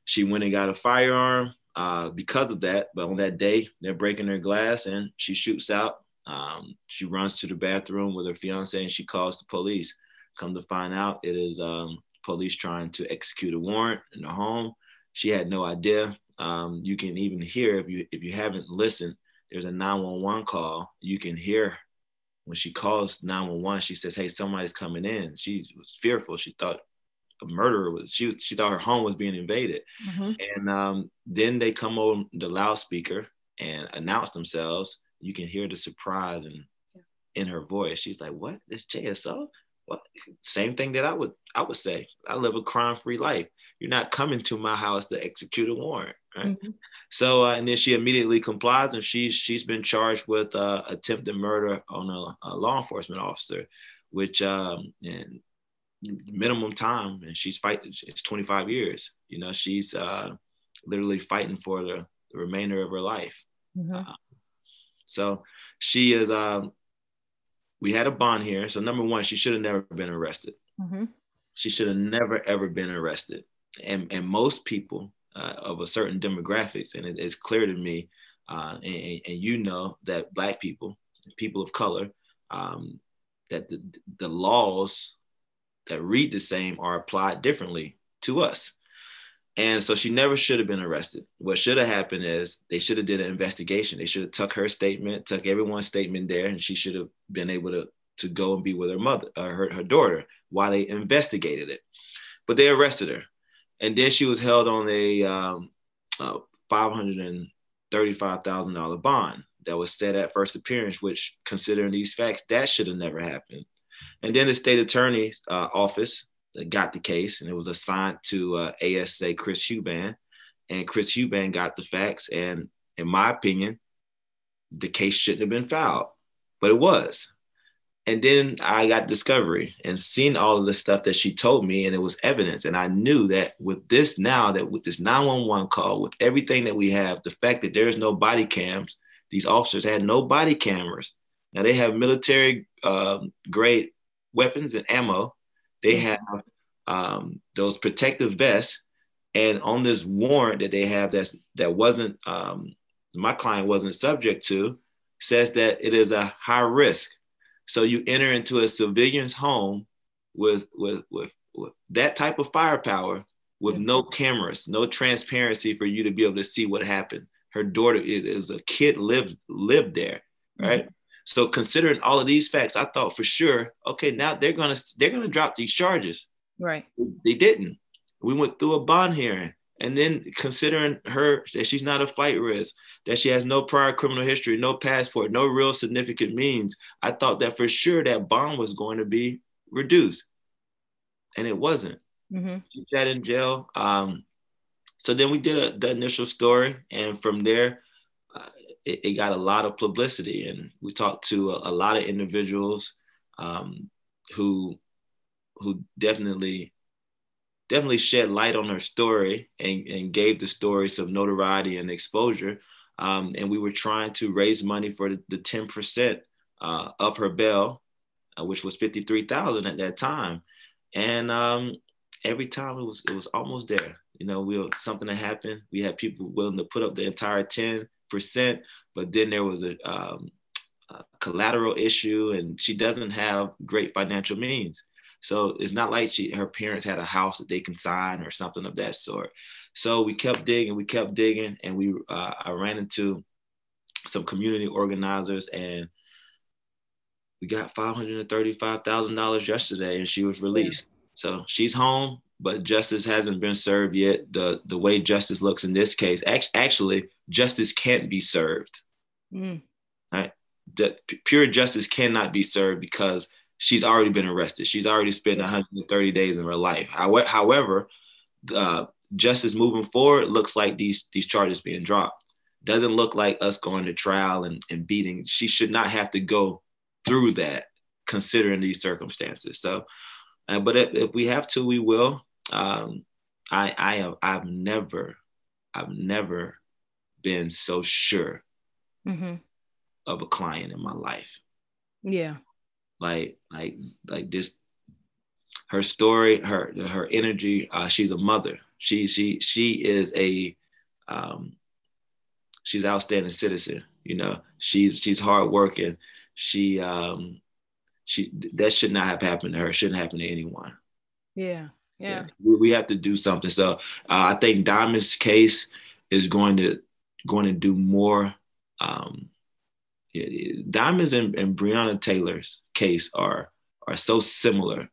She went and got a firearm uh, because of that. But on that day, they're breaking her glass and she shoots out. Um, she runs to the bathroom with her fiance and she calls the police. Come to find out, it is um, police trying to execute a warrant in the home. She had no idea. Um, you can even hear if you if you haven't listened. There's a 911 call. You can hear when she calls 911. She says, "Hey, somebody's coming in." She was fearful. She thought a murderer was. She was. She thought her home was being invaded. Mm-hmm. And um, then they come on the loudspeaker and announce themselves. You can hear the surprise in in her voice. She's like, "What? This JSO?" What? same thing that I would I would say. I live a crime free life. You're not coming to my house to execute a warrant, right? Mm-hmm. So uh, and then she immediately complies, and she's she's been charged with uh, attempted murder on a, a, law enforcement officer, which um, and minimum time, and she's fighting. It's 25 years. You know, she's uh, literally fighting for the, the remainder of her life. Mm-hmm. Uh, so she is um, we had a bond here. So number one, she should have never been arrested. Mm-hmm. She should have never ever been arrested. And and most people uh, of a certain demographics, and it, it's clear to me, uh, and, and, you know that black people, people of color, um, that the, the laws that read the same are applied differently to us. And so she never should have been arrested. What should have happened is they should have did an investigation. They should have took her statement, took everyone's statement there, and she should have been able to, to go and be with her mother, uh, her, her daughter, while they investigated it. But they arrested her. And then she was held on a um, uh, $535,000 bond that was set at first appearance, which considering these facts, that should have never happened. And then the state attorney's uh, office got the case and it was assigned to uh, ASA Chris Huban. And Chris Huban got the facts. And in my opinion, the case shouldn't have been filed, but it was. And then I got discovery and seen all of the stuff that she told me, and it was evidence. And I knew that with this now, that with this 911 call, with everything that we have, the fact that there's no body cams, these officers had no body cameras. Now they have military uh, grade weapons and ammo, they mm-hmm. have um, those protective vests, and on this warrant that they have that's that wasn't um, my client wasn't subject to, says that it is a high risk. So you enter into a civilian's home with with with, with that type of firepower, with no cameras, no transparency for you to be able to see what happened. Her daughter is a kid lived lived there, right? Mm-hmm. So considering all of these facts, I thought for sure, okay, now they're gonna they're gonna drop these charges. Right. They didn't. We went through a bond hearing. And then considering her that she's not a flight risk, that she has no prior criminal history, no passport, no real significant means, I thought that for sure that bond was going to be reduced. And it wasn't. Mm-hmm. She sat in jail. Um, so then we did a, the initial story. And from there, it, it, got a lot of publicity and we talked to a, a lot of individuals um, who who definitely definitely shed light on her story and, and gave the story some notoriety and exposure. Um, and we were trying to raise money for the, the 10% uh, of her bail uh, which was 53000 at that time. And um, every time it was it was almost there. You know we something that happened. We had people willing to put up the entire 10 percent, but then there was a, um, a collateral issue, and she doesn't have great financial means. So it's not like she her parents had a house that they can sign or something of that sort. So we kept digging, we kept digging, and we uh, I ran into some community organizers, and we got five hundred and thirty-five thousand dollars yesterday, and she was released. So she's home, but justice hasn't been served yet. The the way justice looks in this case, actually, justice can't be served. Mm. Right? Pure justice cannot be served because she's already been arrested. She's already spent 130 days in her life. However, uh, justice moving forward looks like these these charges being dropped. Doesn't look like us going to trial and, and beating. She should not have to go through that considering these circumstances. So, uh, but if, if, we have to, we will. Um, I I have I've never I've never been so sure mm-hmm. of a client in my life. Yeah. Like, like, like this, her story, her her energy. Uh, she's a mother. She she she is a um, she's an outstanding citizen. You know, she's she's hardworking. She um, she that should not have happened to her. It shouldn't happen to anyone. Yeah, yeah. yeah. We, we, have to do something. So uh, I think Diamond's case is going to going to do more. Um, Diamonds and, and Breonna Taylor's case are are so similar,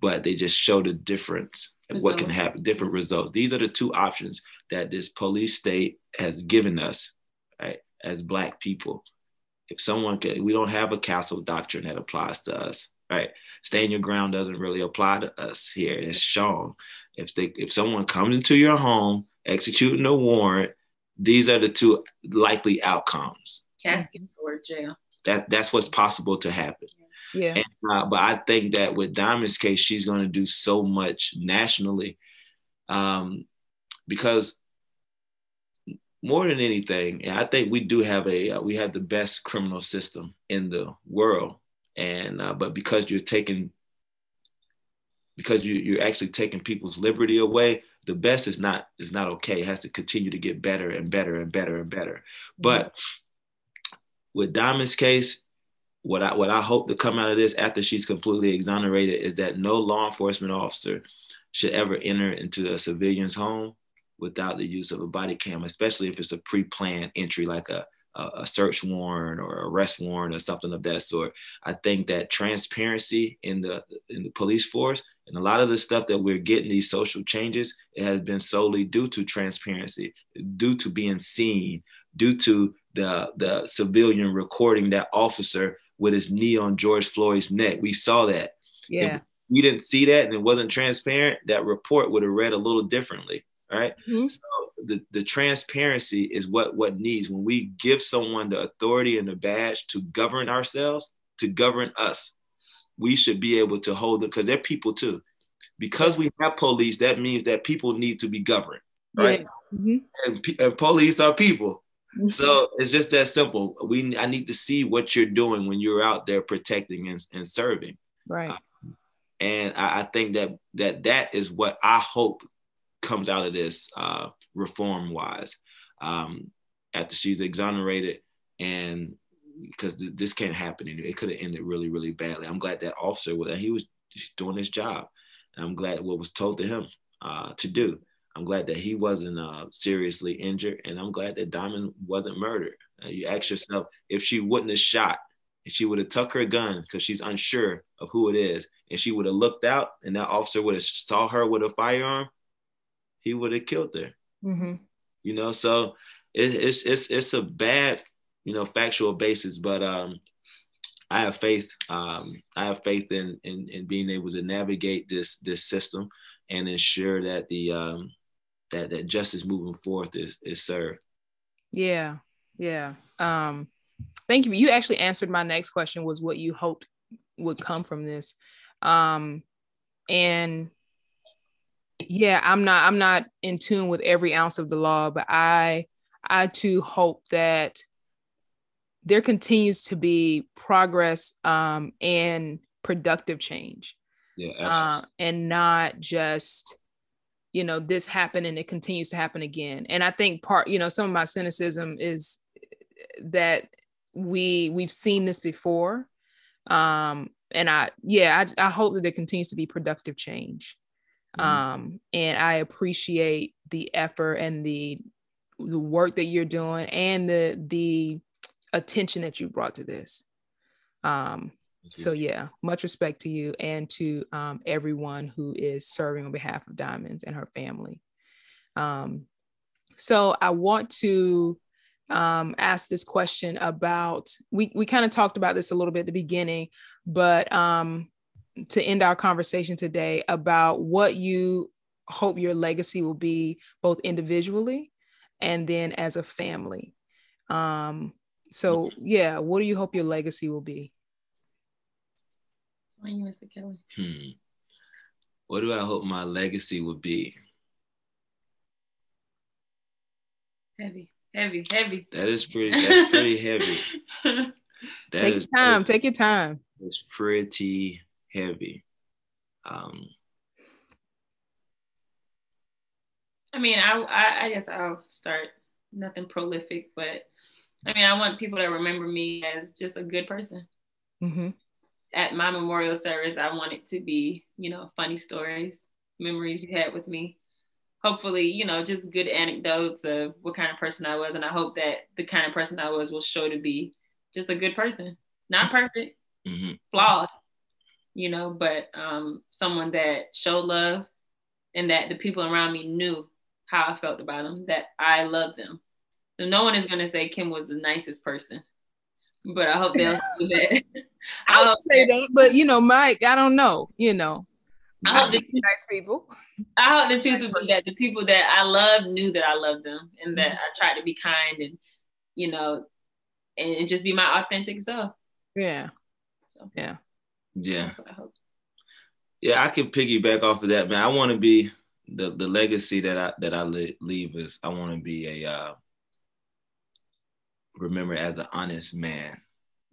but they just show the difference and what can happen, different results. These are the two options that this police state has given us, right, as Black people. If someone can, we don't have a castle doctrine that applies to us, right? Stand your ground doesn't really apply to us here. It's shown. If they, if someone comes into your home executing a warrant, these are the two likely outcomes. Casket or jail. That that's what's possible to happen. Yeah. And, uh, but I think that with Diamond's case, she's going to do so much nationally, um, because more than anything, I think we do have a uh, we have the best criminal system in the world, and uh, but because you're taking because you you're actually taking people's liberty away, the best is not is not okay. It has to continue to get better and better and better and better. But with Diamond's case, what I what I hope to come out of this after she's completely exonerated is that no law enforcement officer should ever enter into a civilian's home without the use of a body cam, especially if it's a pre-planned entry like a a, search warrant or arrest warrant or something of that sort. I think that transparency in the in the police force and a lot of the stuff that we're getting these social changes, it has been solely due to transparency, due to being seen, due to the the civilian recording that officer with his knee on George Floyd's neck. We saw that. Yeah. If we didn't see that and it wasn't transparent, that report would have read a little differently. Right. Mm-hmm. So the, the transparency is what what needs when we give someone the authority and the badge to govern ourselves, to govern us. We should be able to hold them because they're people too. Because we have police, that means that people need to be governed, right? Yeah. Mm-hmm. And, and police are people so it's just that simple. We I need to see what you're doing when you're out there protecting and, and serving. Right. Uh, and I, I, think that that that is what I hope comes out of this uh, reform wise. Um, after she's exonerated and because th- this can't happen anymore. It could have ended really, really badly. I'm glad that officer was he was doing his job. And I'm glad what was told to him uh, to do. I'm glad that he wasn't uh, seriously injured, and I'm glad that Diamond wasn't murdered. Uh, you ask yourself if she wouldn't have shot, if she would have tucked her gun because she's unsure of who it is, and she would have looked out, and that officer would have saw her with a firearm, he would have killed her. Mm-hmm. You know, so it, it's it's it's a bad, you know, factual basis, but um, I have faith. Um, I have faith in, in in being able to navigate this this system and ensure that the um, that that justice moving forth is is served. Yeah, yeah. Um, thank you. You actually answered my next question. Was what you hoped would come from this, um, and yeah, I'm not I'm not in tune with every ounce of the law, but I I too hope that there continues to be progress um, and productive change. Yeah, uh, and not just you know this happened and it continues to happen again. And i think part you know some of my cynicism is that we we've seen this before. Um and i yeah i, I hope that there continues to be productive change. Mm-hmm. um and i appreciate the effort and the the work that you're doing and the the attention that you brought to this. Um so yeah, much respect to you and to um, everyone who is serving on behalf of Diamonds and her family. Um, so I want to um, ask this question about we we kind of talked about this a little bit at the beginning, but um, to end our conversation today about what you hope your legacy will be both individually and then as a family. Um, so yeah, what do you hope your legacy will be? On you, Mr. Kelly. Hmm. What do I hope my legacy would be? Heavy, heavy, heavy. That is pretty. That's pretty heavy. [laughs] That Take your time. Pretty, Take your time. It's pretty heavy. Um, I mean, I, I, I guess I'll start. Nothing prolific, but I mean, I want people to remember me as just a good person. Mm-hmm. At my memorial service, I want it to be, you know, funny stories, memories you had with me. Hopefully, you know, just good anecdotes of what kind of person I was. And I hope that the kind of person I was will show to be just a good person. Not perfect, mhm. flawed, you know, but um, someone that showed love and that the people around me knew how I felt about them, that I loved them. So no one is going to say Kim was the nicest person, but I hope they'll [laughs] see that. I would hope say that, but you know, Mike, I don't know. You know, I hope that nice people. I hope the truth would be that the people that I love knew that I loved them and that I tried to be kind and, you know, and, and just be my authentic self. Yeah, So yeah. yeah. that's what I hope. Yeah, I can piggyback off of that, man. I want to be the the legacy that I that I le- leave is I want to be a uh, remember as an honest man.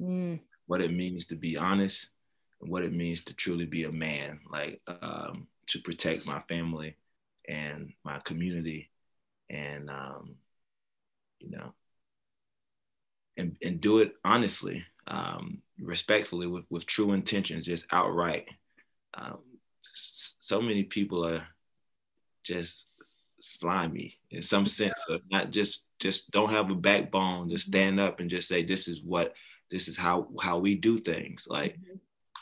Mm, What it means to be honest, and what it means to truly be a man. Like um, to protect my family and my community, and um, you know, and and do it honestly, um, respectfully, with with true intentions, just outright. Um, so many people are just slimy in some sense of not just just don't have a backbone to stand up and just say this is what this is how how we do things like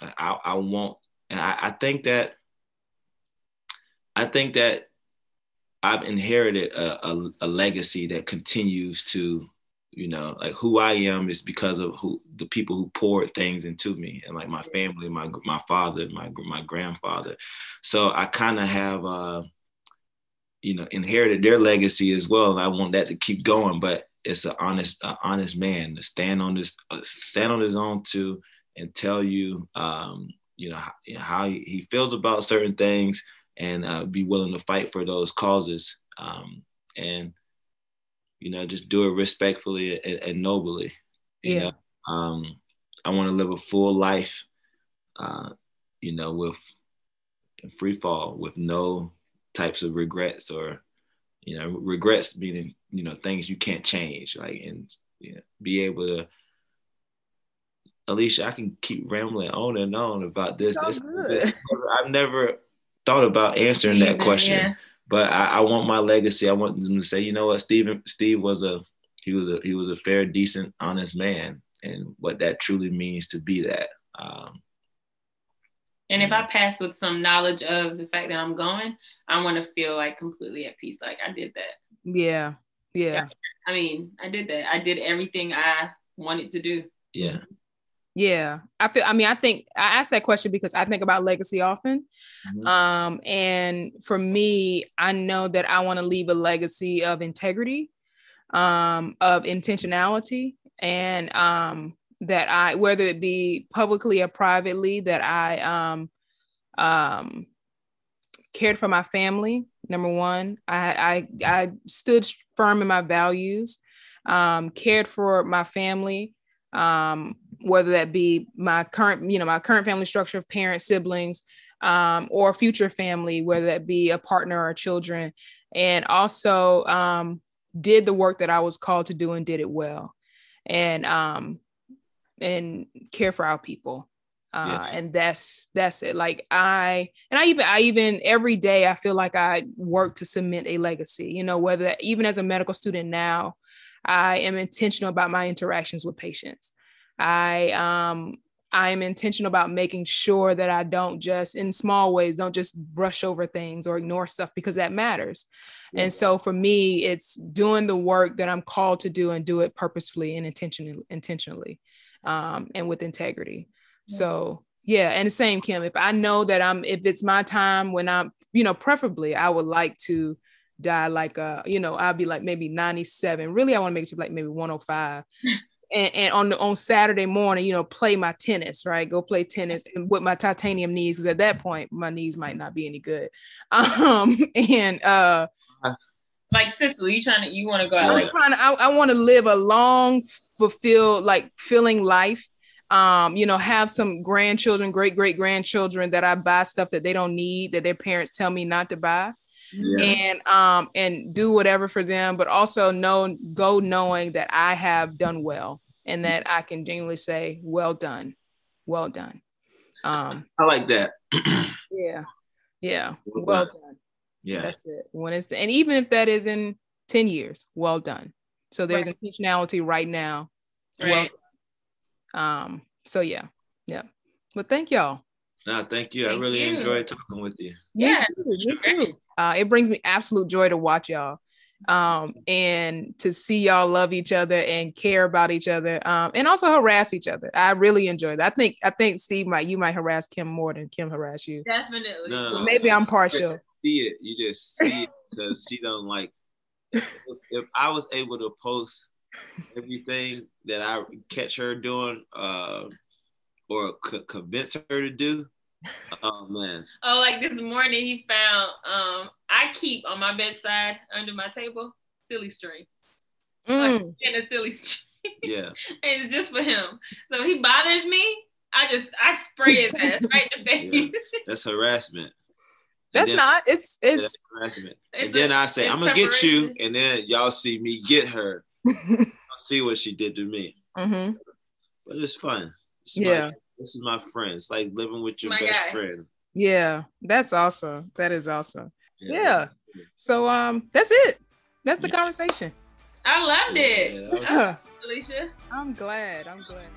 i i want and i, I think that i think that i've inherited a, a, a legacy that continues to you know like who i am is because of who the people who poured things into me and like my family my my father my my grandfather. So i kind of have uh you know inherited their legacy as well and i want that to keep going but it's an honest a honest man to stand on this uh, stand on his own too and tell you um you know how, you know, how he, feels about certain things and uh, be willing to fight for those causes um and you know just do it respectfully and, and nobly you Yeah. know um i want to live a full life uh you know with free fall with no types of regrets or you know regrets meaning you know things you can't change like and you know, be able to alicia i can keep rambling on and on about this, So this [laughs] i've never thought about answering that question yeah. but I, I want my legacy. I want them to say you know what? Steve steve was a he was a he was a fair decent honest man and what that truly means to be that. Um And if I pass with some knowledge of the fact that I'm going, I want to feel like completely at peace. Like I did that. Yeah, yeah, I mean, I did that. I did everything I wanted to do. yeah yeah. I feel. I mean, I think I asked that question because I think about legacy often. Mhm. Um, and for me, I know that I want to leave a legacy of integrity, um, of intentionality, and um, that I, whether it be publicly or privately, that I um, um, cared for my family. Number one, I I, I stood firm in my values, um, cared for my family, um, whether that be my current, you know, my current family structure of parents, siblings, um, or future family, whether that be a partner or children, and also um, did the work that I was called to do and did it well, and um, and care for our people. Uh, Yeah. and that's that's it. Like I and I even I even every day I feel like I work to cement a legacy. You know, whether even as a medical student now, I am intentional about my interactions with patients. I um I am intentional about making sure that I don't just in small ways don't just brush over things or ignore stuff because that matters. And so for me, it's doing the work that I'm called to do and do it purposefully and intentionally intentionally um, and with integrity. So yeah, and the same Kim. If I know that I'm if it's my time when I'm, you know, preferably I would like to die like uh, you know, I'll be like maybe 97. Really, I want to make it to like maybe 105. [laughs] And, and on the, on Saturday morning, you know, play my tennis, right? Go play tennis and with my titanium knees, because at that point my knees might not be any good. [laughs] Um, and uh Like sister, you trying to you want to go out I'm like trying to I, I want to live a long, fulfilled, like filling life. Um, you know, have some grandchildren, great great grandchildren that I buy stuff that they don't need that their parents tell me not to buy. Yeah. And um and do whatever for them, but also know go knowing that I have done well and that I can genuinely say, well done, well done. Um I like that. [clears throat] yeah, yeah, well done. Yeah, that's it. When it's and even if that is in 10 years, well done. So there's right. intentionality right now. Right. Well, um, so yeah, yeah. But thank y'all. No, thank you. Thank I really you. enjoyed talking with you. Yeah, me too. Me too. Uh, it brings me absolute joy to watch y'all um, and to see y'all love each other and care about each other um, and also harass each other. I really enjoy that. I think I think Steve might you might harass Kim more than Kim harass you. Definitely. No, no, maybe I'm partial. See it. You just see it because she don't like. If, if, I was able to post everything that I catch her doing, uh, or c- convince her to do, oh man. [laughs] Oh, like this morning he found um I keep on my bedside under my table silly string. Mm. Like in a silly [laughs] string. Yeah. and it's just for him. So he bothers me. I just I spray his [laughs] ass right in the face. Yeah. That's harassment. That's then, not. It's it's harassment. It's and then I say I'm gonna get you, and then y'all see me get her. See what she did to me. Mm-hmm. But it's fun. It's yeah. This is my friend. It's like living with your best guy. friend. Yeah, that's awesome. That is awesome. Yeah. yeah. So um, that's it. That's the yeah. conversation. I loved it. Yeah, was- [laughs] Alicia. I'm glad. I'm glad.